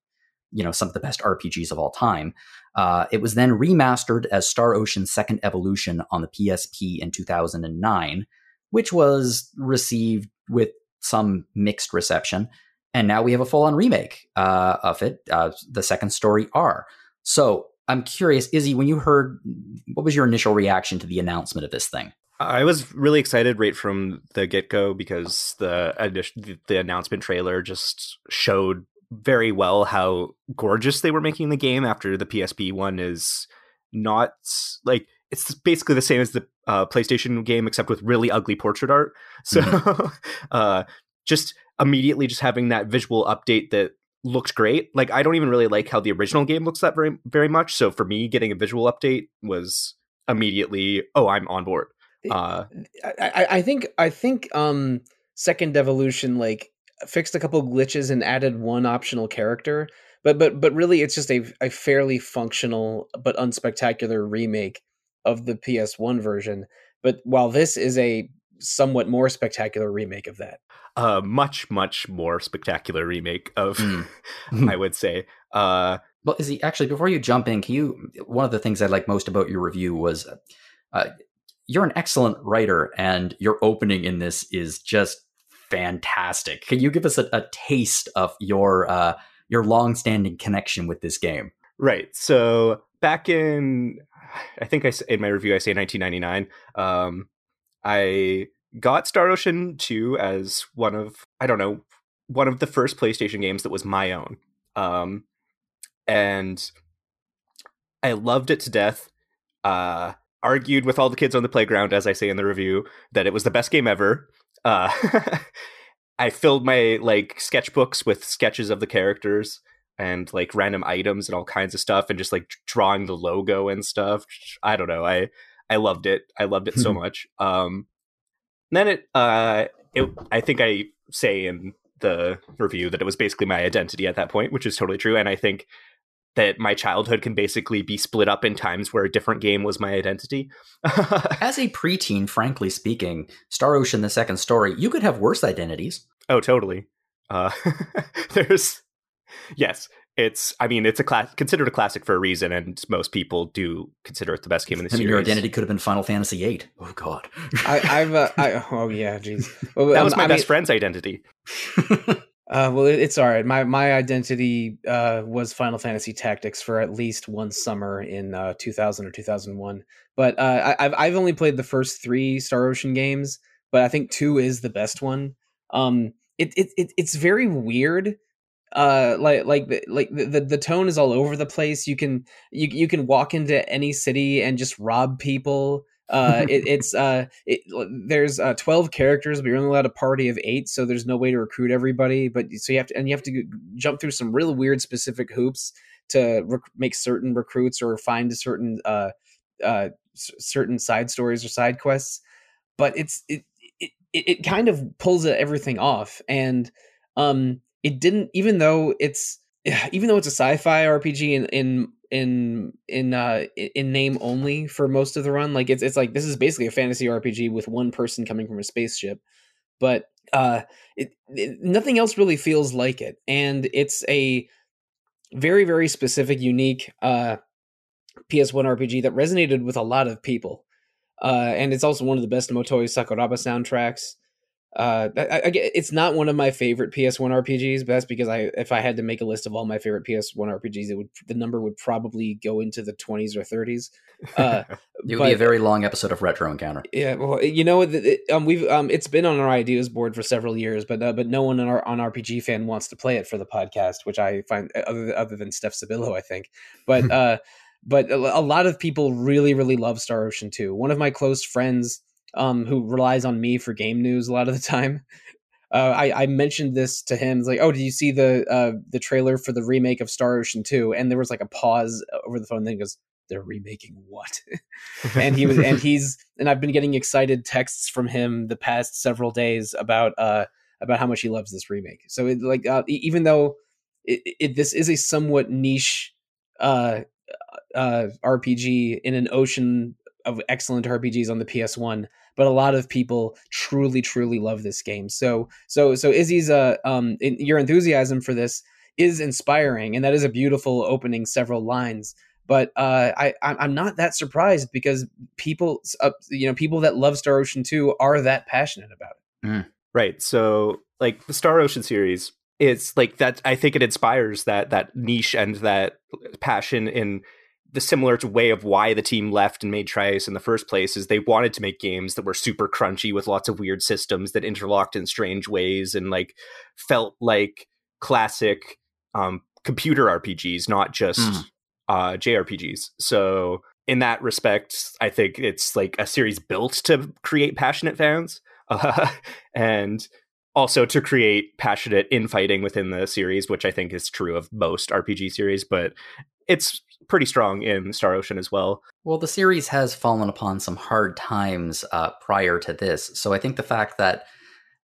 you know, some of the best RPGs of all time. Uh, it was then remastered as Star Ocean: Second Evolution on the PSP in 2009, which was received with some mixed reception. And now we have a full-on remake uh, of it, uh, the Second Story R. So I'm curious, Izzy, when you heard, what was your initial reaction to the announcement of this thing? I was really excited right from the get go because the the announcement trailer just showed very well how gorgeous they were making the game. After the PSP one is not like it's basically the same as the uh, PlayStation game, except with really ugly portrait art. So, uh, just immediately just having that visual update that looked great. Like I don't even really like how the original game looks that very very much. So for me, getting a visual update was immediately oh I'm on board. Uh, I, I, I think I think um Second Evolution like fixed a couple glitches and added one optional character, but but but really it's just a a fairly functional but unspectacular remake of the PS1 version. But while this is a somewhat more spectacular remake of that. A much much more spectacular remake of Mm. I would say. Uh, Well, he actually, before you jump in, can you? One of the things I like most about your review was uh, you're an excellent writer, and your opening in this is just fantastic. Can you give us a, a taste of your uh, your long-standing connection with this game? Right. So back in, I think I in my review I say 1999. Um, I got Star Ocean 2 as one of I don't know one of the first PlayStation games that was my own. Um, and I loved it to death. Uh, argued with all the kids on the playground, as I say in the review, that it was the best game ever. Uh, I filled my like sketchbooks with sketches of the characters and like random items and all kinds of stuff, and just like drawing the logo and stuff. I don't know. I I loved it. I loved it so much. Um, then it, uh, it, I think I say in the review that it was basically my identity at that point, which is totally true. And I think that my childhood can basically be split up in times where a different game was my identity. As a preteen, frankly speaking, Star Ocean: The Second Story, you could have worse identities. Oh, totally. Uh, there's yes, it's. I mean, it's a class considered a classic for a reason, and most people do consider it the best game in the I mean, your identity could have been Final Fantasy VIII. Oh God, I, I've uh, I, oh yeah, jeez. Well, that um, was my I best mean, friend's identity. Uh, well, it, it's all right. My my identity uh, was Final Fantasy Tactics for at least one summer in uh, 2000 or 2001. But uh, I, I've I've only played the first three Star Ocean games, but I think two is the best one. Um, it it, it it's very weird. Uh, like like the, like the, the tone is all over the place. You can you you can walk into any city and just rob people. Uh, it, it's uh, it, there's uh, 12 characters, but you're only allowed a party of eight, so there's no way to recruit everybody. But so you have to, and you have to jump through some real weird specific hoops to rec- make certain recruits or find certain uh, uh, s- certain side stories or side quests. But it's it it, it kind of pulls everything off, and um, it didn't even though it's even though it's a sci-fi RPG in in in in uh in name only for most of the run like it's it's like this is basically a fantasy rpg with one person coming from a spaceship. But uh it, it, nothing else really feels like it. And it's a very very specific unique uh ps1 rpg that resonated with a lot of people. Uh and it's also one of the best motoi sakuraba soundtracks uh I, I, it's not one of my favorite ps1 rpgs but that's because i if i had to make a list of all my favorite ps1 rpgs it would the number would probably go into the 20s or 30s uh it would be a very long episode of Retro Encounter. yeah well you know it, it, um we've um it's been on our ideas board for several years but uh, but no one on our on rpg fan wants to play it for the podcast which i find uh, other other than steph Sybydlo, i think. But uh but a, a lot of people really really love star ocean 2 one of my close friends um who relies on me for game news a lot of the time uh, I, I mentioned this to him. It's like, oh, did you see the uh, the trailer for the remake of Star Ocean 2? And there was like a pause over the phone. Then he goes, "They're remaking what?" and he was, and he's, and I've been getting excited texts from him the past several days about uh about how much he loves this remake. So it like uh, even though it, it this is a somewhat niche uh uh RPG in an ocean of excellent RPGs on the PS1 but a lot of people truly truly love this game. So so so izzy's uh um in, your enthusiasm for this is inspiring and that is a beautiful opening several lines. But uh i I'm not that surprised because people uh, you know people that love star ocean 2 are that passionate about it. Right. So like the Star Ocean series, it's like that I think it inspires that that niche and that passion in the similar to way of why the team left and made Tri-Ace in the first place is they wanted to make games that were super crunchy with lots of weird systems that interlocked in strange ways and like felt like classic um computer RPGs, not just Mm. uh JRPGs. So in that respect, I think it's like a series built to create passionate fans. Uh, and also to create passionate infighting within the series, which I think is true of most RPG series, but it's pretty strong in Star Ocean as well. Well, the series has fallen upon some hard times uh, prior to this. So I think the fact that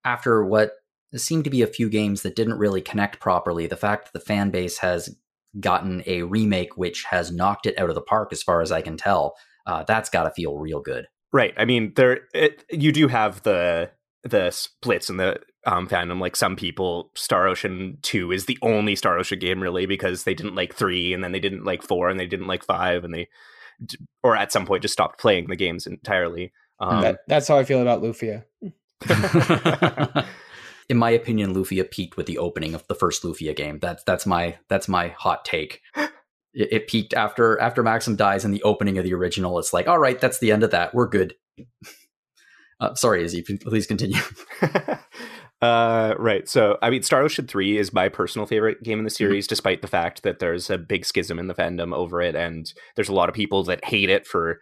after what seemed to be a few games that didn't really connect properly, the fact that the fan base has gotten a remake which has knocked it out of the park, as far as I can tell, uh, that's got to feel real good. Right. I mean, there it, you do have the the splits in the um, fandom. Like some people, Star Ocean Two is the only Star Ocean game really because they didn't like three, and then they didn't like four, and they didn't like five, and they or at some point just stopped playing the games entirely. Um, that, that's how I feel about Lufia. In my opinion, Lufia peaked with the opening of the first Lufia game. That's that's my that's my hot take. It, it peaked after after Maxim dies in the opening of the original. It's like, all right, that's the end of that. We're good. Uh, sorry, Izzy, please continue. uh, right. So, I mean, Star Ocean 3 is my personal favorite game in the series, mm-hmm. despite the fact that there's a big schism in the fandom over it. And there's a lot of people that hate it for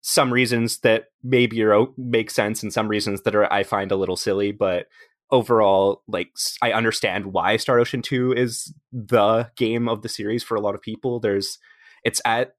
some reasons that maybe are, make sense and some reasons that are I find a little silly. But overall, like I understand why Star Ocean 2 is the game of the series for a lot of people. There's it's at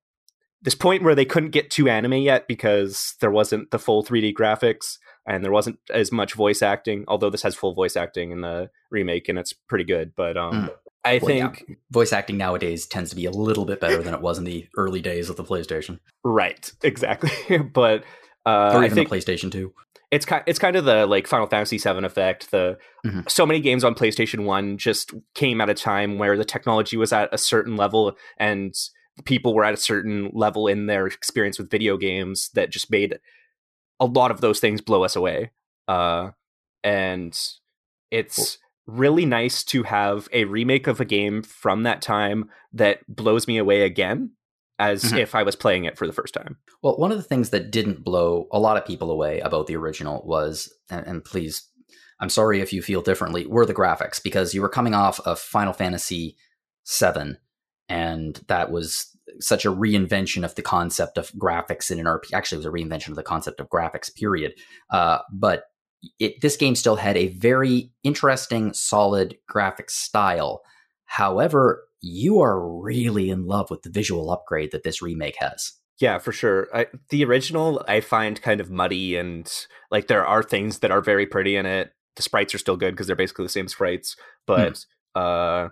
this point where they couldn't get to anime yet because there wasn't the full 3D graphics and there wasn't as much voice acting, although this has full voice acting in the remake and it's pretty good. But um mm. I well, think yeah. voice acting nowadays tends to be a little bit better than it was in the early days of the PlayStation. Right, exactly. but uh, or even the PlayStation Two it's kind it's kind of the like Final Fantasy VII effect. The mm-hmm. so many games on PlayStation One just came at a time where the technology was at a certain level and people were at a certain level in their experience with video games that just made a lot of those things blow us away. Uh, and it's cool. really nice to have a remake of a game from that time that blows me away again as mm-hmm. if I was playing it for the first time. Well, one of the things that didn't blow a lot of people away about the original was, and, and please, I'm sorry if you feel differently, were the graphics because you were coming off of Final Fantasy VII, and that was such a reinvention of the concept of graphics in an RPG. Actually, it was a reinvention of the concept of graphics. Period. Uh, but it, this game still had a very interesting, solid graphic style. However, you are really in love with the visual upgrade that this remake has. Yeah, for sure. I, the original I find kind of muddy and like there are things that are very pretty in it. The sprites are still good because they're basically the same sprites, but hmm. uh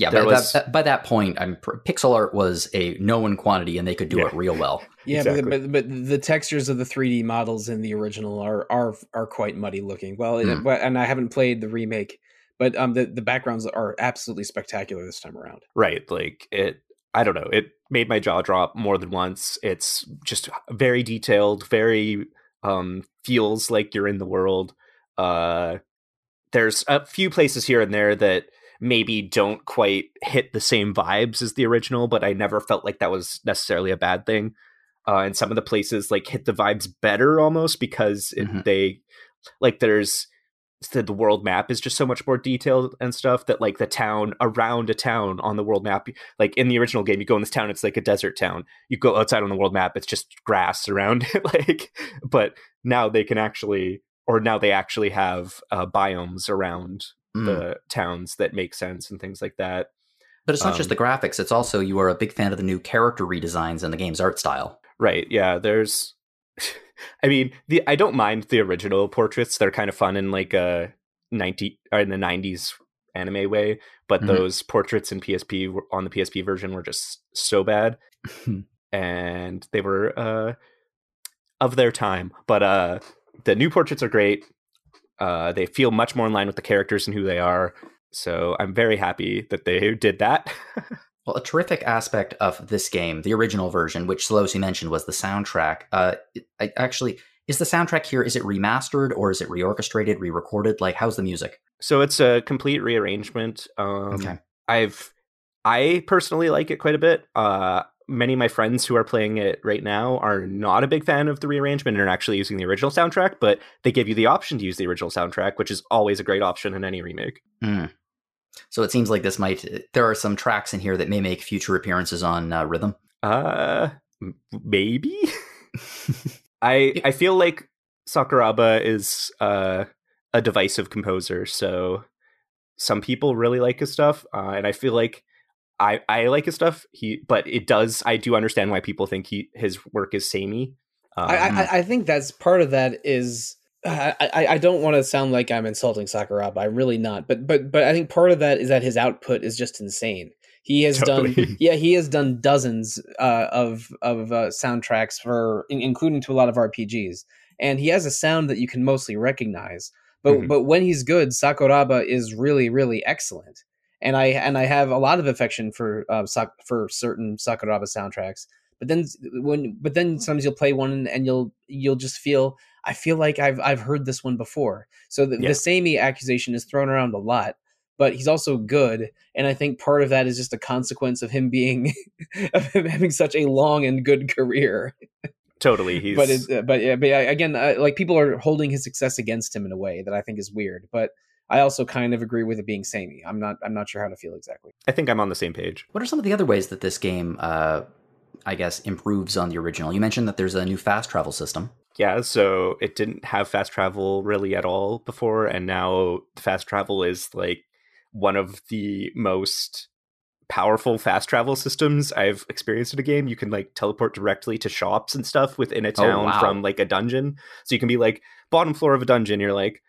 yeah, but was... that, by that point, I'm pixel art was a known quantity, and they could do yeah. it real well. Yeah, exactly. but, but, but the textures of the 3D models in the original are are are quite muddy looking. Well, mm. and I haven't played the remake, but um the, the backgrounds are absolutely spectacular this time around right like it i don't know it made my jaw drop more than once it's just very detailed very um feels like you're in the world uh there's a few places here and there that maybe don't quite hit the same vibes as the original but i never felt like that was necessarily a bad thing uh and some of the places like hit the vibes better almost because it, mm-hmm. they like there's the, the world map is just so much more detailed and stuff that like the town around a town on the world map like in the original game you go in this town it's like a desert town you go outside on the world map it's just grass around it like but now they can actually or now they actually have uh, biomes around mm. the towns that make sense and things like that but it's not um, just the graphics it's also you are a big fan of the new character redesigns and the game's art style right yeah there's I mean, the I don't mind the original portraits; they're kind of fun in like a ninety or in the nineties anime way. But mm-hmm. those portraits in PSP on the PSP version were just so bad, and they were uh, of their time. But uh, the new portraits are great. Uh, they feel much more in line with the characters and who they are. So I'm very happy that they did that. Well, a terrific aspect of this game, the original version, which Sollosi mentioned, was the soundtrack. Uh, I, actually, is the soundtrack here? Is it remastered or is it reorchestrated, re-recorded? Like, how's the music? So it's a complete rearrangement. Um, okay. I've, I personally like it quite a bit. Uh, many of my friends who are playing it right now are not a big fan of the rearrangement and are actually using the original soundtrack, but they give you the option to use the original soundtrack, which is always a great option in any remake. Mm. So it seems like this might. There are some tracks in here that may make future appearances on uh, Rhythm. Uh, maybe. I I feel like Sakuraba is uh, a divisive composer, so some people really like his stuff, uh, and I feel like I I like his stuff. He, but it does. I do understand why people think he his work is samey. Um, I, I I think that's part of that is I, I don't want to sound like I'm insulting Sakuraba. I'm really not. But but but I think part of that is that his output is just insane. He has totally. done yeah he has done dozens uh, of of uh, soundtracks for including to a lot of RPGs, and he has a sound that you can mostly recognize. But mm-hmm. but when he's good, Sakuraba is really really excellent. And I and I have a lot of affection for uh, for certain Sakuraba soundtracks but then when but then sometimes you'll play one and you'll you'll just feel I feel like I've I've heard this one before. So the, Yeah. the samey accusation is thrown around a lot, but he's also good, and I think part of that is just a consequence of him being of him having such a long and good career. Totally. He's But it, uh, but yeah, but yeah, again, uh, like people are holding his success against him in a way that I think is weird. But I also kind of agree with it being samey. I'm not I'm not sure how to feel exactly. I think I'm on the same page. What are some of the other ways that this game, uh, I guess, improves on the original? You mentioned that there's a new fast travel system. Yeah, so it didn't have fast travel really at all before, and now fast travel is like one of the most powerful fast travel systems I've experienced in a game. You can like teleport directly to shops and stuff within a Oh, town wow. from like a dungeon. So you can be like bottom floor of a dungeon. You're like,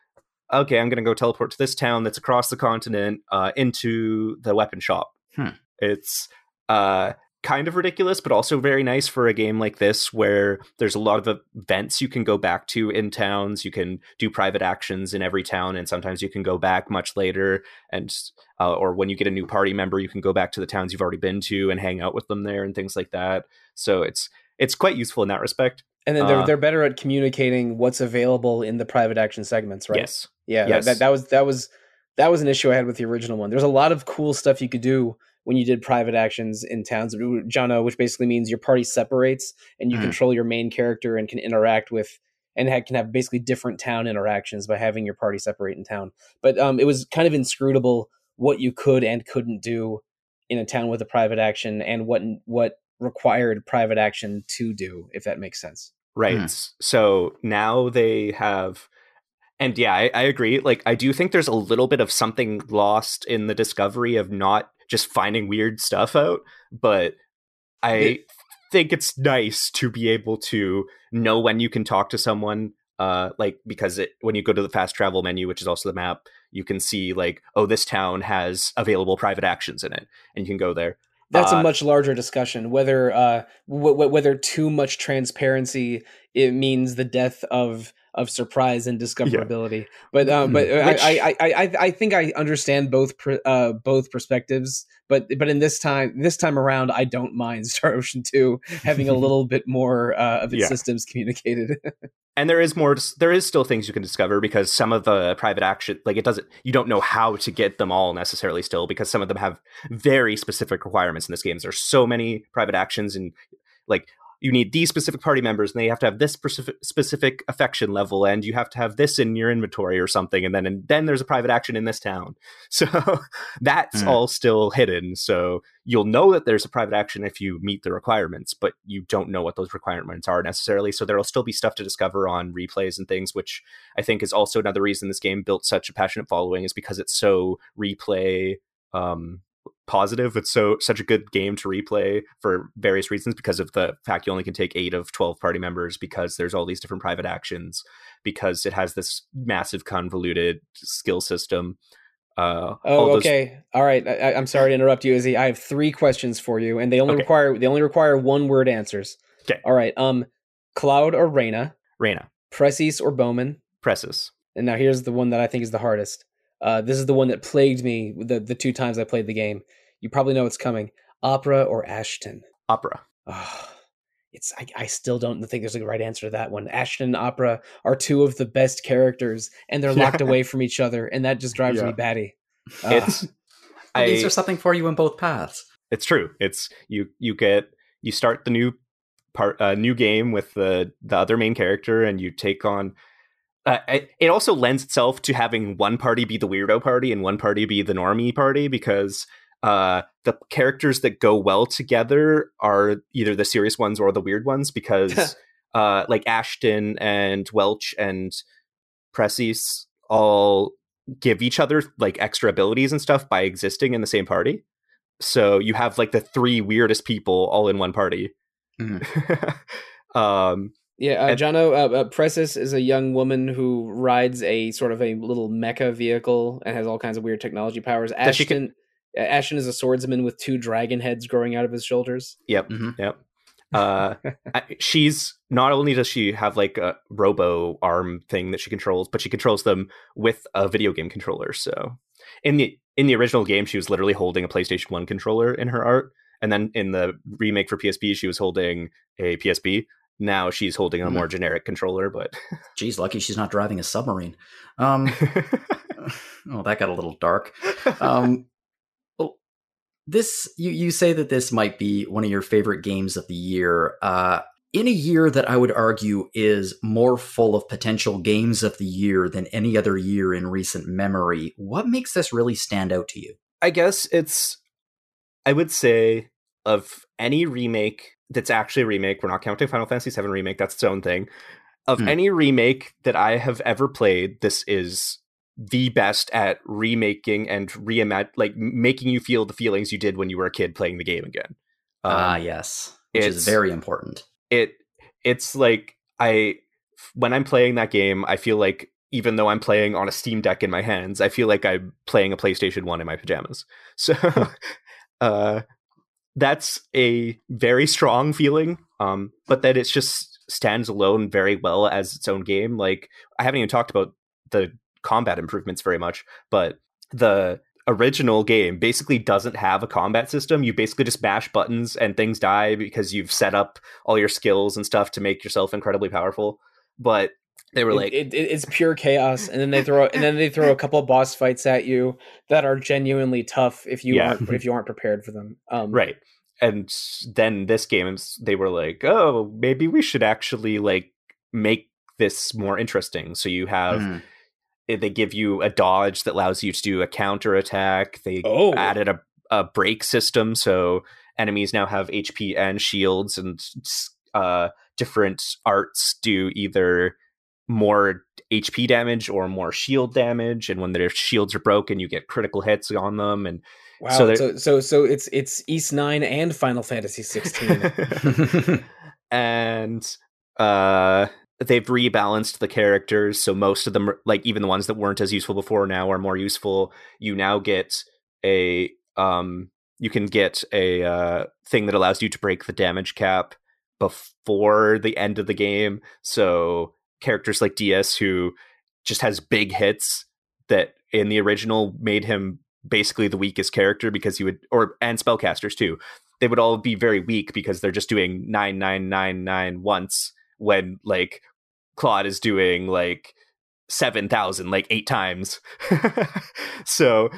okay, I'm gonna go teleport to this town that's across the continent uh, into the weapon shop. Hmm. It's uh, kind of ridiculous, but also very nice for a game like this where there's a lot of events you can go back to in towns. You can do private actions in every town, and sometimes you can go back much later. And uh, or when you get a new party member, you can go back to the towns you've already been to and hang out with them there and things like that. So it's it's quite useful in that respect. And then they're Uh, they're better at communicating what's available in the private action segments, right? Yes. Yeah, Yes. that, that was that was that was an issue I had with the original one. There's a lot of cool stuff you could do when you did private actions in towns, Jono, which basically means your party separates and you Mhm. control your main character and can interact with and ha- can have basically different town interactions by having your party separate in town. But um, it was kind of inscrutable what you could and couldn't do in a town with a private action and what what required private action to do, if that makes sense. Right. Hmm. So now they have, and yeah, I, I agree. Like, I do think there's a little bit of something lost in the discovery of not just finding weird stuff out, but I It- think it's nice to be able to know when you can talk to someone. Uh, like because it, when you go to the fast travel menu, which is also the map, you can see like, oh, this town has available private actions in it, and you can go there. That's Uh, a much larger discussion. Whether uh, w- w- whether too much transparency it means the death of of surprise and discoverability. But um, but Mm, which- I, I, I I I think I understand both pr- uh, both perspectives. But but in this time this time around, I don't mind Star Ocean Two having a little bit more uh, of its Yeah. systems communicated. and there is more there is still things you can discover because some of the private action like it doesn't you don't know how to get them all necessarily still because some of them have very specific requirements in this game there's so many private actions and like you need these specific party members and they have to have this specific, affection level and you have to have this in your inventory or something and then and then there's a private action in this town. So that's Hmm. all still hidden. So you'll know that there's a private action if you meet the requirements but you don't know what those requirements are necessarily. So there'll still be stuff to discover on replays and things which i think is also another reason this game built such a passionate following is because it's so replay um positive it's so such a good game to replay for various reasons because of the fact you only can take 8 of 12 party members because there's all these different private actions because it has this massive convoluted skill system uh all Oh, those- okay. All right. I, I'm sorry to interrupt you, Izzy. I have three questions for you, and they only Okay. require they only require one word answers. Okay. All right. Um, Claude or Rena, Rena Precis or Bowman. Precis And now here's the one that I think is the hardest. Uh, this is the one that plagued me the the two times I played the game. You probably know it's coming. Opera or Ashton. opera Oh, it's I, I still don't think there's a right answer to that one. Ashton and Opera are two of the best characters, and they're locked away from each other, and that just drives Yeah. me batty. Ugh. it's Well, these I- are something for you in both paths. it's true it's you you get you start the new part uh, new game with the the other main character and you take on uh, it, also lends itself to having one party be the weirdo party and one party be the normie party because uh the characters that go well together are either the serious ones or the weird ones because uh like ashton and welch and precis all give each other like extra abilities and stuff by existing in the same party. So you have like the three weirdest people all in one party. Um Yeah, uh, And- Jono, uh, uh, Precis is a young woman who rides a sort of a little mecha vehicle and has all kinds of weird technology powers. Does she Ashton, uh, Ashton is a swordsman with two dragon heads growing out of his shoulders. Yep. Mhm. Yep. Uh, she's not only does she have like a robo arm thing that she controls, but she controls them with a video game controller. So in the in the original game, she was literally holding a PlayStation One controller in her art, And then in the remake for PSP, she was holding a PSP. Now she's holding a more generic controller, but Geez, lucky she's not driving a submarine. Um, oh, that got a little dark. Um, well, this you you say that this might be one of your favorite games of the year. Uh, in a year that I would argue is more full of potential games of the year than any other year in recent memory, what makes this really stand out to you? I guess it's I would say of any remake that's actually a remake, we're not counting Final Fantasy VII remake, that's its own thing. Of Hmm. any remake that I have ever played, this is the best at remaking and reimagine like making you feel the feelings you did when you were a kid playing the game again. Um, Ah, yes, which is very important. it it's like I when I'm playing that game, I feel like even though I'm playing on a Steam Deck in my hands, I feel like I'm playing a PlayStation 1 in my pajamas. So uh that's a very strong feeling. Um but that it's just stands alone very well as its own game. Like I haven't even talked about the combat improvements very much, but the original game basically doesn't have a combat system. You basically just mash buttons and things die because you've set up all your skills and stuff to make yourself incredibly powerful. But they were It- like, it, it- it's pure chaos, and then they throw and then they throw a couple boss fights at you that are genuinely tough if you Yeah. aren't if you aren't prepared for them. Um, right. And then this game, they were like, oh, maybe we should actually like make this more interesting. So you have Mm. eh, they give you a dodge that allows you to do a counter attack. They Oh. added a, a break system, so enemies now have HP and shields, and uh, different arts do either more HP damage or more shield damage. And when their shields are broken, you get critical hits on them. And Wow. So So, so so it's it's Ys Nine and Final Fantasy sixteen. and uh they've rebalanced the characters so most of them like even the ones that weren't as useful before now are more useful you now get a um you can get a uh thing that allows you to break the damage cap before the end of the game so characters like Dias who just has big hits that in the original made him basically the weakest character because he would or and spellcasters too they would all be very weak because they're just doing 9999 once when like Claude is doing like 7000 like 8 times. so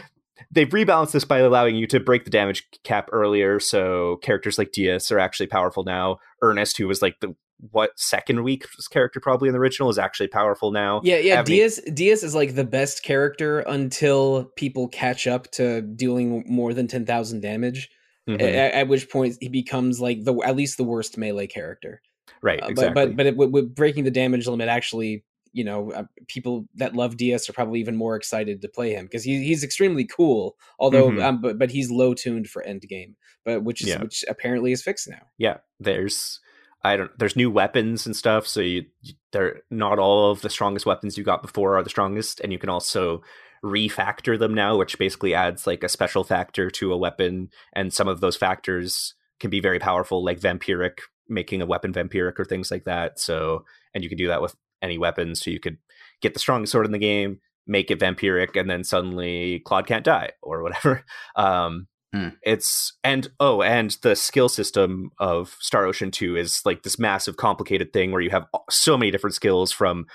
they've rebalanced this by allowing you to break the damage cap earlier so characters like Dias are actually powerful now. Ernest who was like the what second weakest character probably in the original is actually powerful now. yeah, yeah. Having- Dias Dias is like the best character until people catch up to dealing more than ten thousand damage. Mhm. At, at which point he becomes like the at least the worst melee character. right, Uh, exactly. But but but it, with, with breaking the damage limit, actually, you know, uh, people that love Dias are probably even more excited to play him because he, he's extremely cool. Although, Mhm. um, but but he's low tuned for end game, but which is Yeah. which apparently is fixed now. yeah there's i don't there's new weapons and stuff so you they're not all of the strongest weapons you got before are the strongest and you can also refactor them now which basically adds like a special factor to a weapon and some of those factors can be very powerful like vampiric making a weapon vampiric or things like that so and you can do that with any weapon so you could get the strongest sword in the game make it vampiric and then suddenly claude can't die or whatever. Um Hmm. it's and oh and the skill system of star ocean 2 is like this massive complicated thing where you have so many different skills from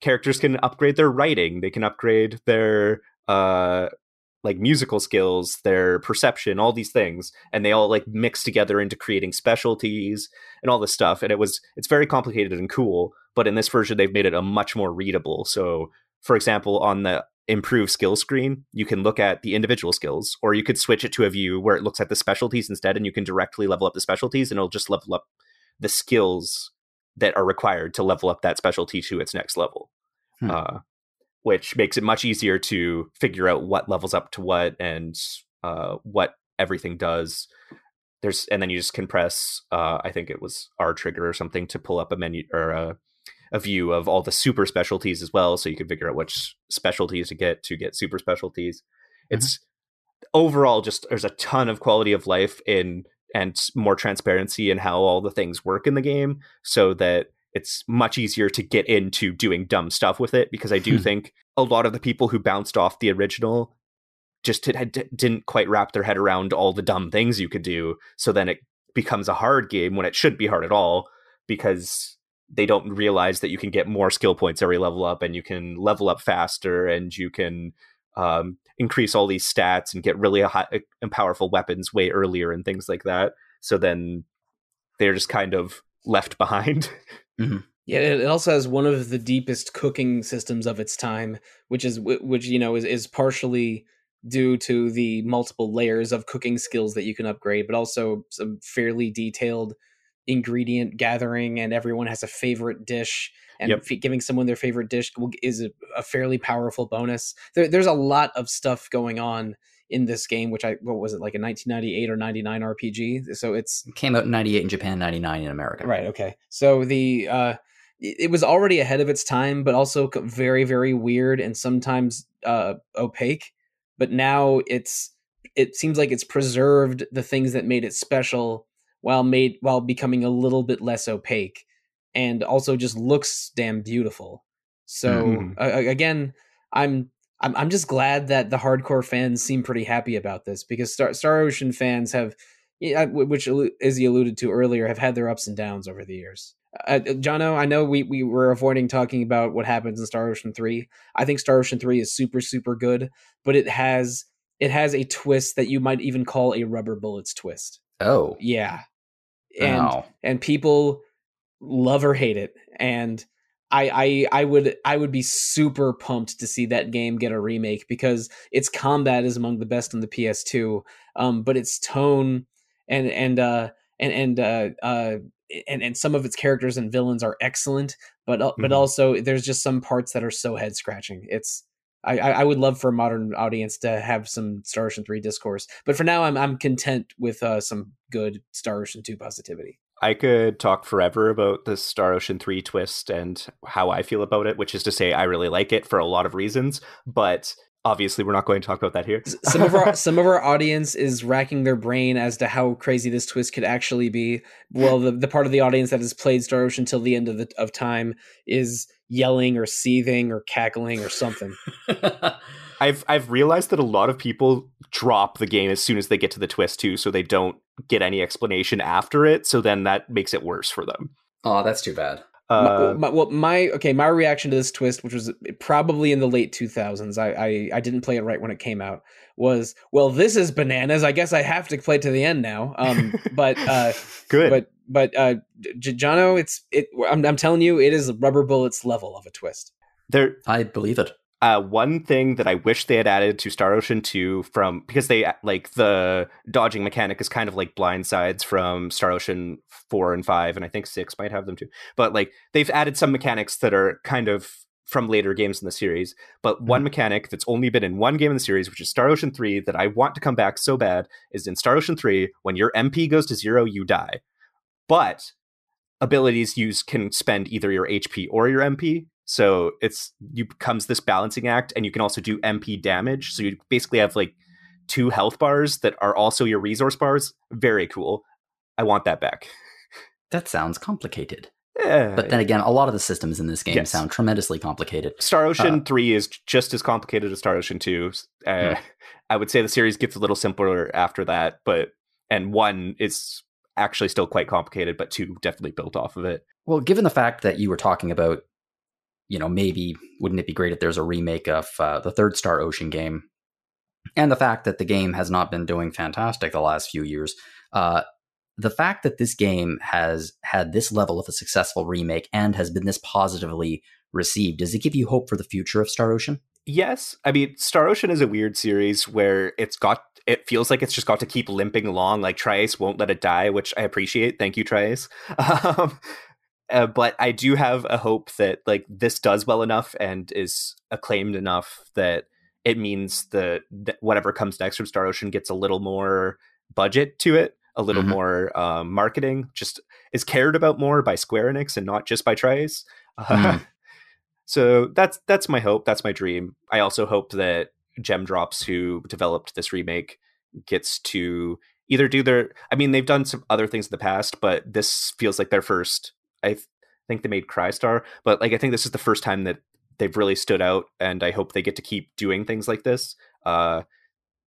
characters can upgrade their writing they can upgrade their uh like musical skills their perception all these things and they all like mix together into creating specialties and all this stuff and it was it's very complicated and cool but in this version they've made it a much more readable so for example on the improved skill screen you can look at the individual skills or you could switch it to a view where it looks at the specialties instead and you can directly level up the specialties and it'll just level up the skills that are required to level up that specialty to its next level Hmm. uh, which makes it much easier to figure out what levels up to what and uh, what everything does there's and then you just can press uh, i think it was r trigger or something to pull up a menu or a, a view of all the super specialties as well so you can figure out which specialties to get to get super specialties it's overall just there's a ton of quality of life in and more transparency in how all the things work in the game so that it's much easier to get into doing dumb stuff with it because I do Hmm. think a lot of the people who bounced off the original just didn't quite wrap their head around all the dumb things you could do. So then it becomes a hard game when it shouldn't be hard at all because they don't realize that you can get more skill points every level up and you can level up faster and you can um, increase all these stats and get really high and powerful weapons way earlier and things like that. So then they're just kind of left behind. Mm-hmm. Yeah, it also has one of the deepest cooking systems of its time, which is which you know is is partially due to the multiple layers of cooking skills that you can upgrade, but also some fairly detailed ingredient gathering, and everyone has a favorite dish, and yep. f- giving someone their favorite dish is a, a fairly powerful bonus. There, there's a lot of stuff going on in this game, which I what was it like a 1998 or 99 RPG? So it's it came out in 98 in Japan, 99 in America. Right. Okay. So the uh, it was already ahead of its time, but also very, very weird and sometimes uh, opaque. But now it's it seems like it's preserved the things that made it special while made while becoming a little bit less opaque and also just looks damn beautiful. So mm-hmm. uh, again, I'm I'm I'm just glad that the hardcore fans seem pretty happy about this because Star Star Ocean fans have, which Izzy alluded to earlier, have had their ups and downs over the years. Uh, uh, Jono, I know we, we were avoiding talking about what happens in Star Ocean 3. I think Star Ocean 3 is super, super good, but it has it has a twist that you might even call a rubber bullets twist. Oh. Yeah. And oh. and people love or hate it. And I, I I would I would be super pumped to see that game get a remake because its combat is among the best on the PS2. Um, but its tone and and uh and and uh, uh and and some of its characters and villains are excellent, but mm-hmm. but also there's just some parts that are so head scratching. It's I, I would love for a modern audience to have some Star Ocean three discourse, but for now I'm I'm content with uh, some good Star Ocean two positivity. I could talk forever about the Star Ocean 3 twist and how I feel about it, which is to say I really like it for a lot of reasons, but obviously we're not going to talk about that here. some of our some of our audience is racking their brain as to how crazy this twist could actually be. Well, the, the part of the audience that has played Star Ocean till the end of the of time is yelling or seething or cackling or something. I've I've realized that a lot of people drop the game as soon as they get to the twist too, so they don't get any explanation after it. So then that makes it worse for them. Oh, that's too bad. Uh, my, my, well, my okay, my reaction to this twist, which was probably in the late 2000s, I, I I didn't play it right when it came out, was well, this is bananas. I guess I have to play to the end now. Um, but uh, good. But but uh, Jono, it's it. I'm, I'm telling you, it is rubber bullets level of a twist. There, I believe it uh, one thing that I wish they had added to Star Ocean 2 from because they like the dodging mechanic is kind of like blind sides from Star Ocean 4 and 5 and I think 6 might have them too. But like they've added some mechanics that are kind of from later games in the series, but mm-hmm. one mechanic that's only been in one game in the series, which is Star Ocean 3 that I want to come back so bad is in Star Ocean 3 when your MP goes to 0 you die. But abilities use can spend either your HP or your MP so it's you becomes this balancing act, and you can also do MP damage. So you basically have like two health bars that are also your resource bars. Very cool. I want that back. That sounds complicated. Yeah. But then again, a lot of the systems in this game yes. sound tremendously complicated. Star Ocean uh, 3 is just as complicated as Star Ocean 2. Uh, yeah. I would say the series gets a little simpler after that, but and 1 is actually still quite complicated, but 2 definitely built off of it. Well, given the fact that you were talking about you know, maybe wouldn't it be great if there's a remake of uh, the third Star Ocean game? And the fact that the game has not been doing fantastic the last few years, uh, the fact that this game has had this level of a successful remake and has been this positively received, does it give you hope for the future of Star Ocean? Yes. I mean, Star Ocean is a weird series where it's got it feels like it's just got to keep limping along. Like Tri-Ace won't let it die, which I appreciate. Thank you, Tri-Ace. Um, uh, but I do have a hope that like this does well enough and is acclaimed enough that it means that, whatever comes next from Star Ocean gets a little more budget to it, a little mm-hmm. more um, marketing, just is cared about more by Square Enix and not just by Tri-Ace. Mm. so that's that's my hope. That's my dream. I also hope that Gemdrops, who developed this remake, gets to either do their. I mean, they've done some other things in the past, but this feels like their first I th- think they made Crystar, but like I think this is the first time that they've really stood out, and I hope they get to keep doing things like this. Uh,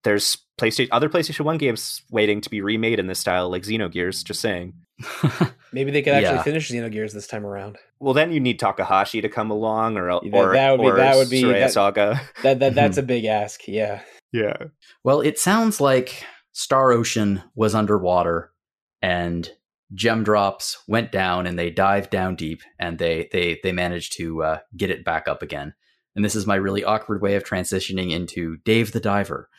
there's PlayStation other PlayStation One games waiting to be remade in this style, like Xenogears. Just saying. Maybe they could actually Yeah. finish Xenogears this time around. Well, then you need Takahashi to come along, or That- or that would be- that would be- Soraya that- Saga. That that that's a big ask. Yeah. Yeah. Well, it sounds like Star Ocean was underwater and gem drops went down and they dived down deep and they they they managed to uh, get it back up again. And this is my really awkward way of transitioning into Dave the Diver.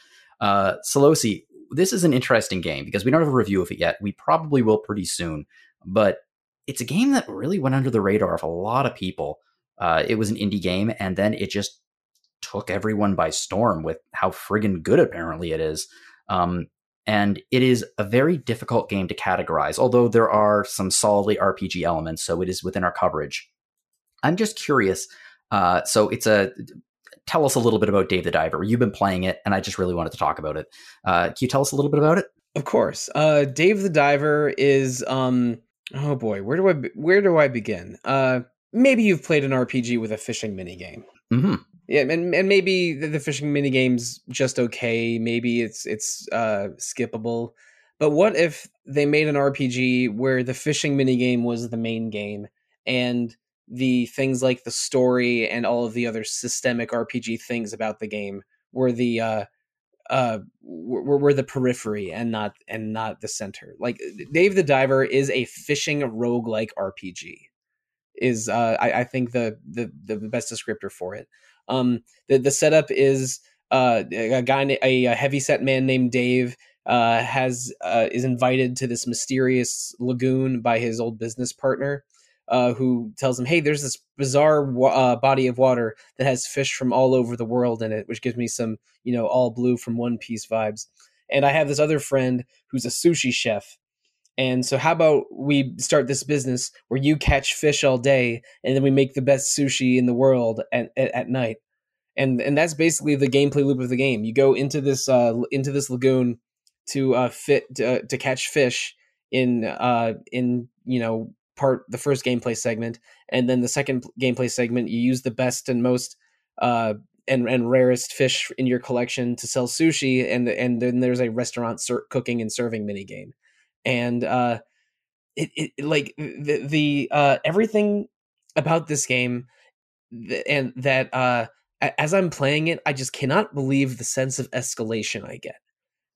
Uh, Sollosi, this is an interesting game because we don't have a review of it yet. We probably will pretty soon, but it's a game that really went under the radar of a lot of people. Uh, it was an indie game, and then it just took everyone by storm with how friggin' good apparently it is. Um, and it is a very difficult game to categorize, although there are some solidly RPG elements, so it is within our coverage. I'm just curious. Uh, so it's a tell us a little bit about Dave the Diver. You've been playing it, and I just really wanted to talk about it. Uh, can you tell us a little bit about it? Of course. Uh, Dave the Diver is um. Oh boy, where do I be- where do I begin? Uh, maybe you've played an RPG with a fishing minigame. hmm Yeah, and and maybe the, the fishing minigame's just okay. Maybe it's it's uh, skippable. But what if they made an RPG where the fishing minigame was the main game and the things like the story and all of the other systemic RPG things about the game were the uh uh were, were the periphery and not and not the center. Like Dave the Diver is a fishing roguelike RPG. Is uh I, I think the, the the best descriptor for it. Um the the setup is uh a guy a, a heavy set man named Dave uh has uh is invited to this mysterious lagoon by his old business partner uh who tells him hey there's this bizarre wa- uh, body of water that has fish from all over the world in it which gives me some you know all blue from one piece vibes. And i have this other friend who's a sushi chef. And so how about we start this business where you catch fish all day and then we make the best sushi in the world at, at, at night. And and that's basically the gameplay loop of the game. You go into this uh into this lagoon to uh fit uh, to catch fish in uh in you know part the first gameplay segment and then the second gameplay segment you use the best and most uh and, and rarest fish in your collection to sell sushi and and then there's a restaurant ser- cooking and serving mini game and uh it, it like the the uh everything about this game th- and that uh as i'm playing it i just cannot believe the sense of escalation i get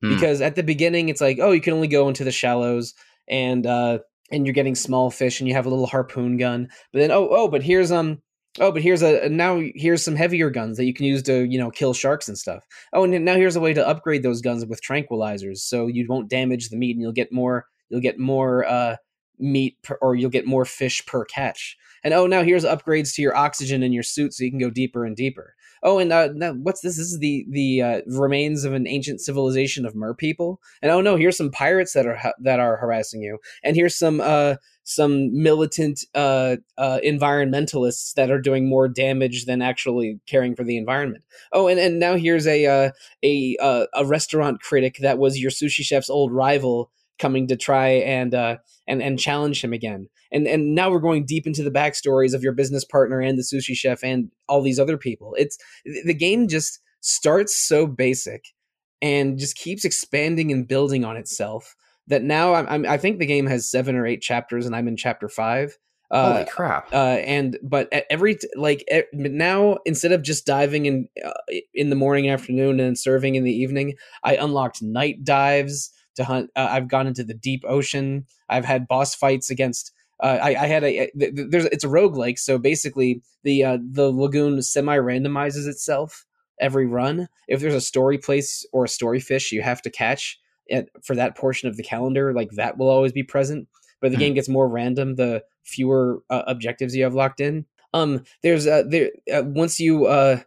Hmm. because at the beginning it's like oh you can only go into the shallows and uh and you're getting small fish and you have a little harpoon gun but then oh oh but here's um oh but here's a now here's some heavier guns that you can use to you know kill sharks and stuff. Oh and now here's a way to upgrade those guns with tranquilizers so you won't damage the meat and you'll get more you'll get more uh meat per, or you'll get more fish per catch. And oh now here's upgrades to your oxygen in your suit so you can go deeper and deeper oh and uh what's this? This is the the uh, remains of an ancient civilization of mer people? And oh no here's some pirates that are ha- that are harassing you. And here's some uh some militant uh, uh, environmentalists that are doing more damage than actually caring for the environment. Oh, and, and now here's a uh, a uh, a restaurant critic that was your sushi chef's old rival coming to try and uh, and and challenge him again. And and now we're going deep into the backstories of your business partner and the sushi chef and all these other people. It's the game just starts so basic and just keeps expanding and building on itself that now I'm, I'm I think the game has seven or eight chapters and I'm in chapter five. Uh, Holy crap! uh, and but at every t- like now instead of just diving in uh, in the morning, afternoon, and serving in the evening, I unlocked night dives to hunt. Uh, I've gone into the deep ocean. I've had boss fights against. Uh, I, I had a th- there's it's a roguelike, so basically the uh, the lagoon semi randomizes itself every run. If there's a story place or a story fish you have to catch it, for that portion of the calendar, like that will always be present. But the Hmm. game gets more random the fewer uh, objectives you have locked in. Um, there's uh, there uh, once you uh,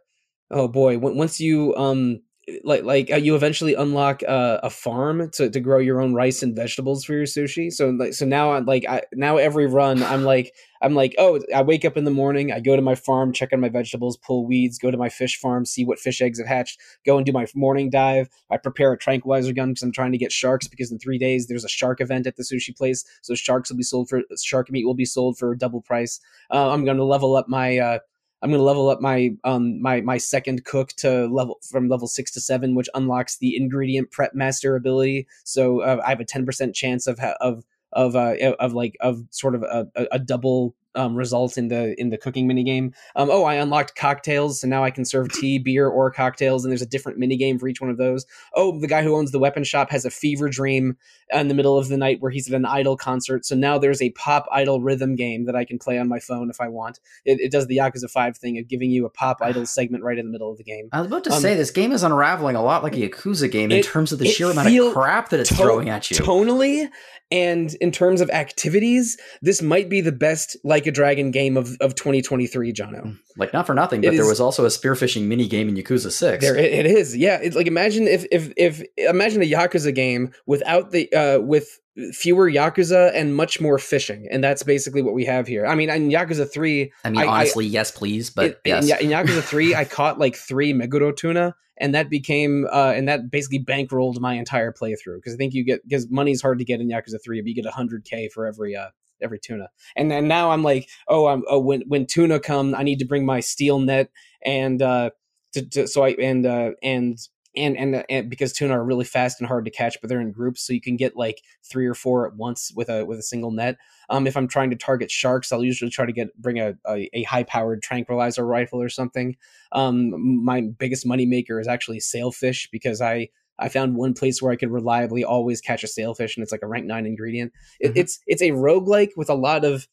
oh boy, w- once you um like like uh, you eventually unlock uh, a farm to, to grow your own rice and vegetables for your sushi. So like so now I'm like I, now every run I'm like I'm like oh I wake up in the morning I go to my farm check on my vegetables pull weeds go to my fish farm see what fish eggs have hatched go and do my morning dive. I prepare a tranquilizer gun because I'm trying to get sharks because in three days there's a shark event at the sushi place. So sharks will be sold for shark meat will be sold for double price. Uh, I'm going to level up my uh, I'm going to level up my um my my second cook to level from level six to seven, which unlocks the ingredient prep master ability. So uh, I have a ten percent chance of of of uh, of like of sort of a, a double um, result in the in the cooking mini game. Um, oh, I unlocked cocktails, so now I can serve tea, beer, or cocktails, and there's a different mini game for each one of those. Oh, the guy who owns the weapon shop has a fever dream in the middle of the night where he's at an idol concert. So now there's a pop idol rhythm game that I can play on my phone if I want. It, it does the Yakuza Five thing of giving you a pop idol segment right in the middle of the game. I was about to um, say this game is unraveling a lot like a Yakuza game in terms of the sheer amount of crap that it's to- throwing at you. Tonally, and in terms of activities, this might be the best Like a Dragon game of, of 2023, Jono. Hmm. Like not for nothing, but it there is, was also a spearfishing mini game in Yakuza 6. There it, it is. Yeah, it's like imagine if if if imagine a Yakuza game without the uh with fewer Yakuza and much more fishing. And that's basically what we have here. I mean, in Yakuza 3, I mean, I, honestly, I, yes, please, but in, yes. In, Yakuza 3, I caught like 3 Meguro tuna and that became uh, and that basically bankrolled my entire playthrough because I think you get because money's hard to get in Yakuza three, but you get hundred k for every uh, every tuna. And then now I'm like, oh, I'm oh when when tuna come, I need to bring my steel net and uh, to, to so I and uh, and and, and and because tuna are really fast and hard to catch, but they're in groups, so you can get like three or four at once with a with a single net. Um, if I'm trying to target sharks, I'll usually try to get bring a, a, a high powered tranquilizer rifle or something. Um, my biggest money maker is actually sailfish because I I found one place where I could reliably always catch a sailfish, and it's like a rank nine ingredient. It, mm-hmm. It's it's a roguelike with a lot of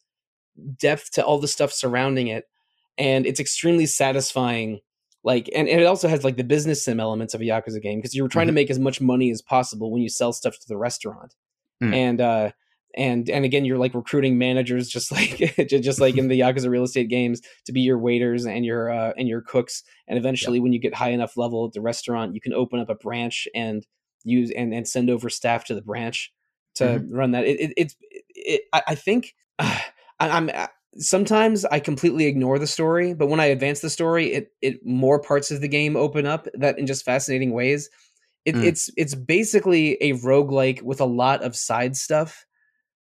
depth to all the stuff surrounding it, and it's extremely satisfying. Like, and, and it also has like the business sim elements of a Yakuza game because you're trying mm-hmm. to make as much money as possible when you sell stuff to the restaurant. Mm. And uh, and and again you're like recruiting managers just like just like in the yakuza real estate games to be your waiters and your uh, and your cooks and eventually yep. when you get high enough level at the restaurant you can open up a branch and use and, and send over staff to the branch to mm-hmm. run that it, it, it, it I, think uh, I, am uh, sometimes i completely ignore the story but when i advance the story it it more parts of the game open up that in just fascinating ways it, mm. it's it's basically a roguelike with a lot of side stuff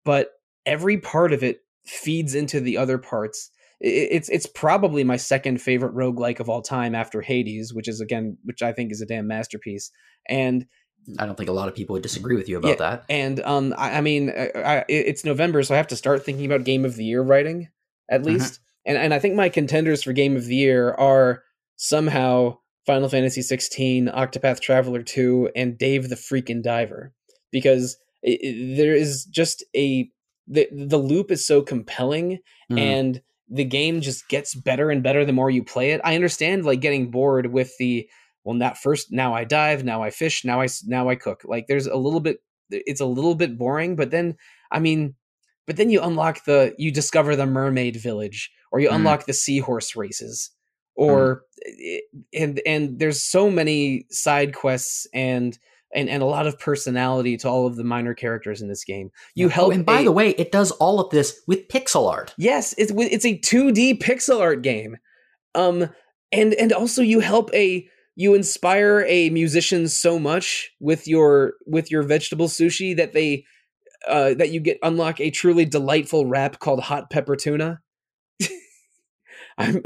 but every part of it feeds into the other parts. It's it's probably my second favorite roguelike of all time after Hades, which is again which I think is a damn masterpiece. And I don't think a lot of people would disagree with you about yeah, that. And um, I, I mean, I, I, it's November, so I have to start thinking about Game of the Year writing at mm-hmm. least. Mm-hmm. And and I think my contenders for Game of the Year are somehow Final Fantasy 16, Octopath Traveler 2, and Dave the Freaking Diver, because it, it, there is just a the the loop is so compelling mm. and the game just gets better and better the more you play it. I understand like getting bored with the well not first now I dive, now I fish, now I now I cook. Like there's a little bit it's a little bit boring, but then I mean but then you unlock the you discover the mermaid village or you mm. unlock the seahorse races or mm. and and there's so many side quests and and, and a lot of personality to all of the minor characters in this game. You help. Oh, and by a, the way, it does all of this with pixel art. Yes, it's it's a 2D pixel art game. Um, and and also you help a you inspire a musician so much with your with your vegetable sushi that they uh, that you get unlock a truly delightful rap called hot pepper tuna. I'm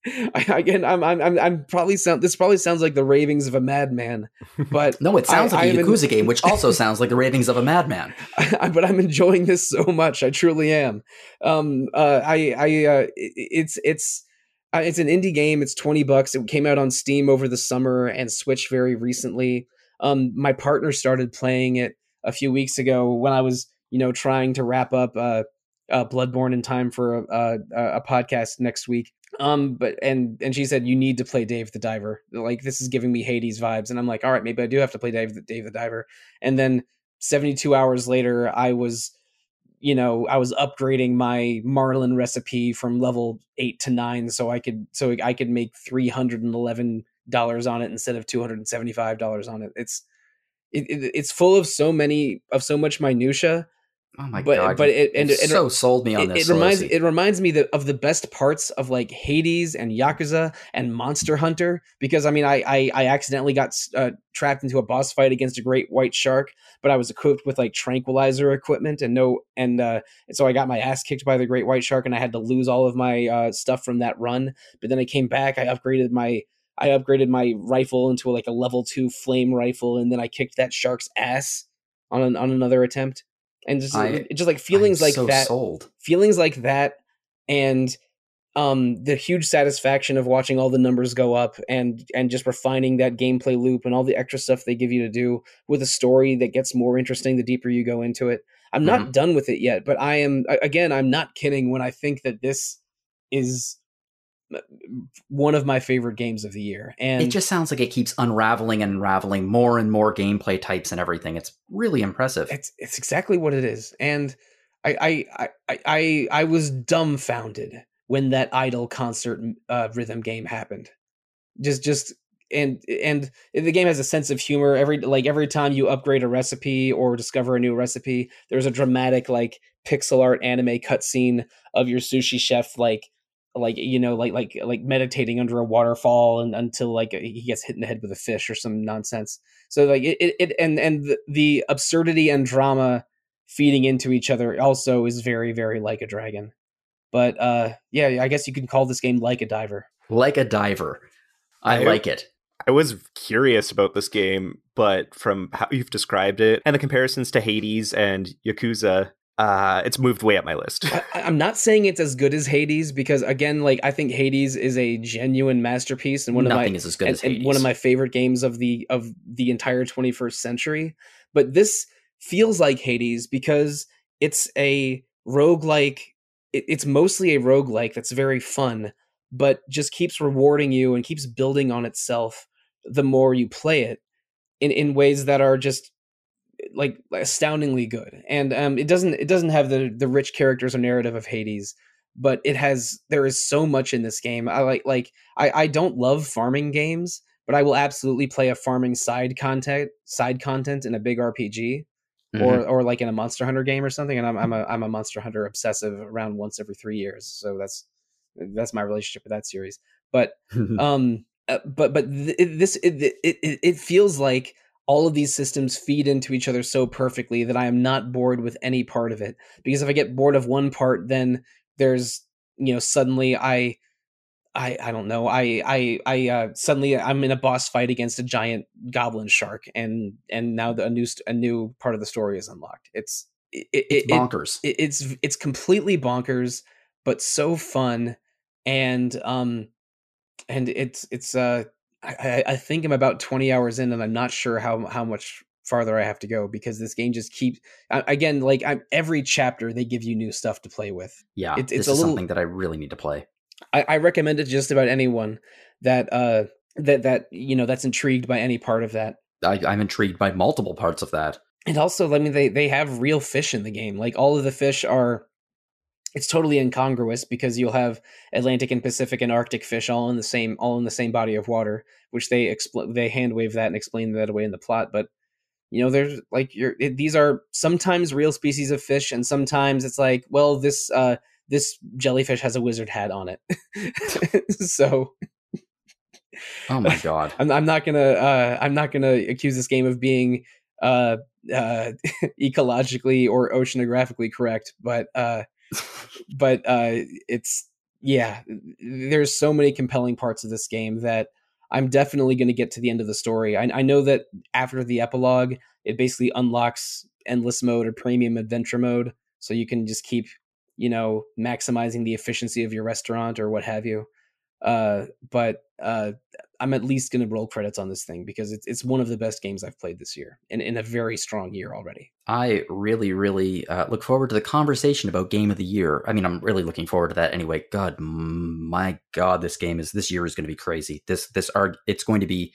I, again, I'm, I'm, I'm probably sound. This probably sounds like the ravings of a madman, but no, it sounds I, like a Yakuza game, which also sounds like the ravings of a madman. I, but I'm enjoying this so much. I truly am. Um, uh, I, I, uh, it's, it's, it's an indie game. It's twenty bucks. It came out on Steam over the summer and Switch very recently. Um, my partner started playing it a few weeks ago when I was, you know, trying to wrap up uh, uh Bloodborne in time for a, a, a podcast next week um but and and she said you need to play dave the diver like this is giving me hades vibes and i'm like all right maybe i do have to play dave the, dave the diver and then 72 hours later i was you know i was upgrading my marlin recipe from level 8 to 9 so i could so i could make 311 dollars on it instead of 275 dollars on it. It's it, it, it's full of so many of so much minutia Oh my but god! but it and it, so sold me on this. it reminds it reminds me that of the best parts of like Hades and Yakuza and Monster Hunter because I mean I I, I accidentally got uh, trapped into a boss fight against a great white shark but I was equipped with like tranquilizer equipment and no and uh and so I got my ass kicked by the great white shark and I had to lose all of my uh stuff from that run but then I came back I upgraded my I upgraded my rifle into like a level 2 flame rifle and then I kicked that shark's ass on an, on another attempt and just I- just like feelings I'm like so that Sold. feelings like that and um the huge satisfaction of watching all the numbers go up and and just refining that gameplay loop and all the extra stuff they give you to do with a story that gets more interesting the deeper you go into it i'm not Mm-hmm. done with it yet but i am again i'm not kidding when i think that this is one of my favorite games of the year and it just sounds like it keeps unraveling and unraveling more and more gameplay types and everything. It's really impressive. It's it's exactly what it is, and I I I I, I was dumbfounded when that idol concert uh, rhythm game happened. Just just and and the game has a sense of humor. Every like every time you upgrade a recipe or discover a new recipe, there's a dramatic like pixel art anime cutscene of your sushi chef like like you know like like like meditating under a waterfall and until like he gets hit in the head with a fish or some nonsense so like it, it, it and and the, the absurdity and drama feeding into each other also is very very like a dragon but uh yeah i guess you can call this game like a diver like a diver. I I- like it. I was curious about this game, but from how you've described it and the comparisons to Hades and Yakuza, uh, it's moved way up my list. I, i'm not saying it's as good as hades because again like i think hades is a genuine masterpiece and one of Nothing my is as good and, as Hades. one of my favorite games of the of the entire 21st century but this feels like hades because it's a roguelike it, it's mostly a roguelike that's very fun but just keeps rewarding you and keeps building on itself the more you play it in in ways that are just like astoundingly good. And um it doesn't it doesn't have the the rich characters or narrative of hades but it has there is so much in this game. I like like i i don't love farming games but i will absolutely play a farming side content side content in a big rpg Mhm. or or like in a monster hunter game or something and i'm i'm a i'm a monster hunter obsessive around once every 3 years so that's that's my relationship with that series. But um uh, but but th- this it it it feels like all of these systems feed into each other so perfectly that i am not bored with any part of it. Because if i get bored of one part then there's you know suddenly i i i don't know i i i uh suddenly i'm in a boss fight against a giant goblin shark and and now the, a new a new part of the story is unlocked. It's it, it, it's it- bonkers. it- it's it's completely bonkers but so fun. And um and it's it's uh I, I think I'm about 20 hours in and I'm not sure how how much farther I have to go because this game just keeps again like I'm every chapter they give you new stuff to play with. yeah, it's- this a is little- something that I really need to play. I, I recommend it to just about anyone that uh that that you know that's intrigued by any part of that. I, I'm intrigued by multiple parts of that. And also, I mean, they they have real fish in the game. Like all of the fish are, it's totally incongruous because you'll have Atlantic and Pacific and Arctic fish all in the same all in the same body of water, which they expl- they hand wave that and explain that away in the plot. But you know, there's like you're it, these are sometimes real species of fish, and sometimes it's like, well, this uh this jellyfish has a wizard hat on it, so Oh my god. I'm, I'm not gonna uh, I'm not gonna accuse this game of being uh, uh, ecologically or oceanographically correct, but uh, but uh, it's yeah. There's so many compelling parts of this game that I'm definitely going to get to the end of the story. I, I know that after the epilogue, it basically unlocks endless mode or premium adventure mode, so you can just keep you know maximizing the efficiency of your restaurant or what have you. Uh, but uh, I'm at least going to roll credits on this thing because it's it's one of the best games I've played this year, and in a very strong year already. I really, really uh, look forward to the conversation about Game of the Year. I mean, I'm really looking forward to that anyway. God, my God, this game is this year is going to be crazy. This this arg, it's going to be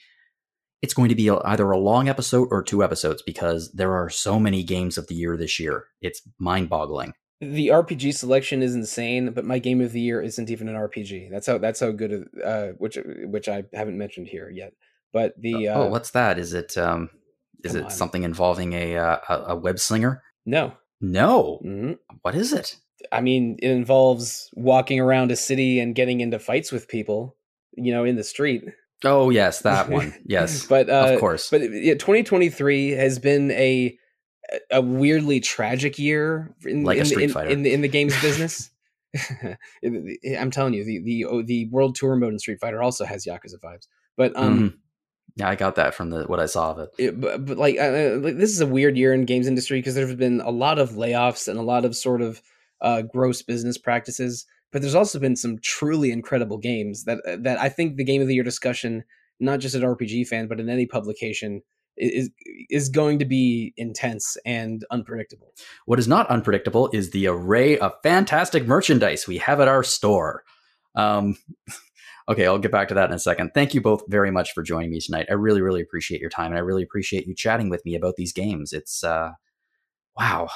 it's going to be either a long episode or two episodes because there are so many games of the year this year. It's mind boggling. The RPG selection is insane, but my game of the year isn't even an RPG. That's how that's how good uh, which which I haven't mentioned here yet. But the uh, oh, what's that? Is it um is it on. something involving a uh, a, a web slinger? no No. Mhm. What is it? I mean, it involves walking around a city and getting into fights with people, you know, in the street. Oh yes, that one. Yes, but uh, of course. But yeah, 2023 has been a a weirdly tragic year in, Like in, Street in, Fighter. in the in the games business. I'm telling you, the the oh, the World Tour mode in Street Fighter also has Yakuza vibes. But um, Mhm. yeah, I got that from the what I saw of it. it, but, but like, uh, like this is a weird year in games industry because there's been a lot of layoffs and a lot of sort of uh, gross business practices. But there's also been some truly incredible games that that I think the game of the year discussion, not just at RPG fan, but in any publication, is is going to be intense and unpredictable. What is not unpredictable is the array of fantastic merchandise we have at our store. Um, okay, I'll get back to that in a second. Thank you both very much for joining me tonight. I really, really appreciate your time, and I really appreciate you chatting with me about these games. It's uh, wow,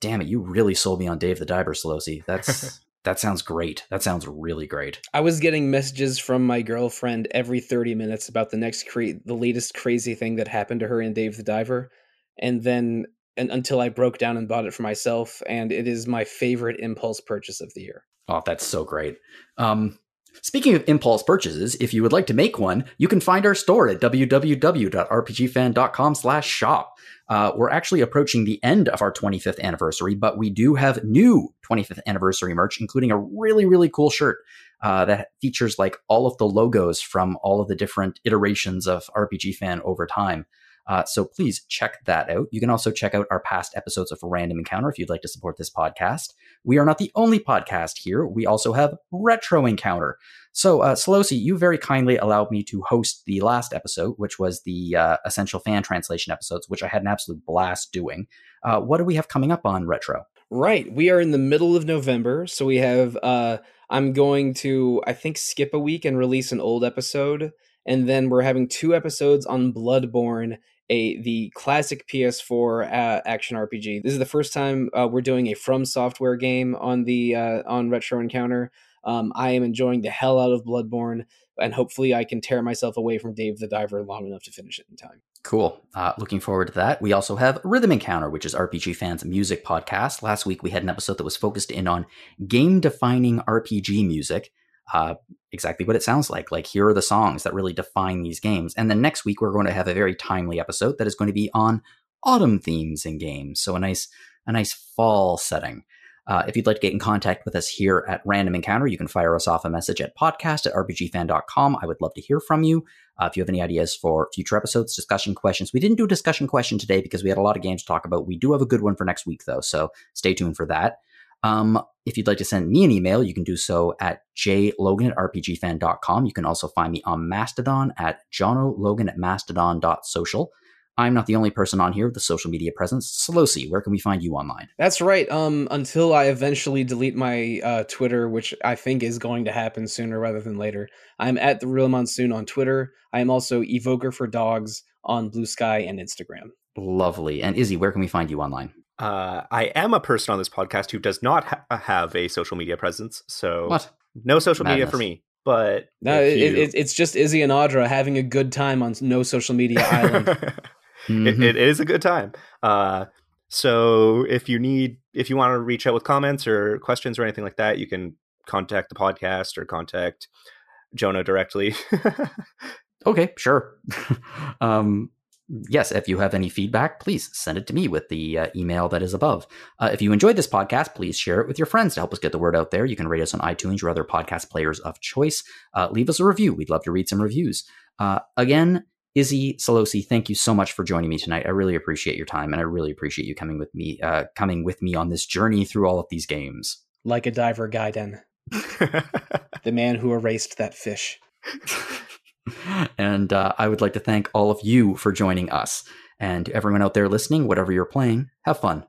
damn it, you really sold me on Dave the Diver, Sollosi. That's that sounds great. That sounds really great. I was getting messages from my girlfriend every 30 minutes about the next cra- the latest crazy thing that happened to her in Dave the Diver, and then and until I broke down and bought it for myself, and it is my favorite impulse purchase of the year. Oh, that's so great. Um, speaking of impulse purchases, if you would like to make one, you can find our store at www.rpgfan.com slash shop. Uh, we're actually approaching the end of our 25th anniversary, but we do have new 25th anniversary merch, including a really, really cool shirt uh, that features like all of the logos from all of the different iterations of RPG Fan over time. Uh, so please check that out. You can also check out our past episodes of Random Encounter if you'd like to support this podcast. We are not the only podcast here. We also have Retro Encounter. So, uh, Sollosi, you very kindly allowed me to host the last episode, which was the uh, Essential Fan Translation episodes, which I had an absolute blast doing. Uh, what do we have coming up on Retro? Right, we are in the middle of November, so we have. uh I'm going to, I think, skip a week and release an old episode, and then we're having two episodes on Bloodborne, a the classic PS4 uh, action RPG. This is the first time uh, we're doing a From Software game on the uh, on Retro Encounter. Um, I am enjoying the hell out of Bloodborne, and hopefully, I can tear myself away from Dave the Diver long enough to finish it in time. Cool. Uh, looking forward to that. We also have Rhythm Encounter, which is RPG fans' music podcast. Last week we had an episode that was focused in on game defining RPG music. Uh, exactly what it sounds like. Like, here are the songs that really define these games. And then next week we're going to have a very timely episode that is going to be on autumn themes in games. So a nice, a nice fall setting. Uh, if you'd like to get in contact with us here at Random Encounter, you can fire us off a message at podcast at rpgfan.com. I would love to hear from you. Uh, if you have any ideas for future episodes, discussion questions, we didn't do a discussion question today because we had a lot of games to talk about. We do have a good one for next week, though, so stay tuned for that. Um, if you'd like to send me an email, you can do so at jlogan at rpgfan.com. You can also find me on Mastodon at jonologan at mastodon.social. I'm not the only person on here with the social media presence. Sollosi, where can we find you online? That's right. Um, until I eventually delete my uh, Twitter, which I think is going to happen sooner rather than later. I'm at the Real Monsoon on Twitter. I am also Evoker for Dogs on Bluesky and Instagram. Lovely. And Izzy, where can we find you online? Uh, I am a person on this podcast who does not ha- have a social media presence, so What? no social media for me. But No, it, you- it, it's just Izzy and Audra having a good time on no social media island. it, Mhm. it is a good time. Uh, so if you need, if you want to reach out with comments or questions or anything like that, you can contact the podcast or contact Jono directly. Okay, sure. um, yes, if you have any feedback, please send it to me with the uh, email that is above. Uh, if you enjoyed this podcast, please share it with your friends to help us get the word out there. You can rate us on iTunes or other podcast players of choice. Uh, leave us a review. We'd love to read some reviews. Uh, again, Izzy Sollosi, thank you so much for joining me tonight. I really appreciate your time, and I really appreciate you coming with me, uh, coming with me on this journey through all of these games. like a diver Gaiden, the man who erased that fish. and uh, I would like to thank all of you for joining us. And everyone out there listening, whatever you're playing, have fun.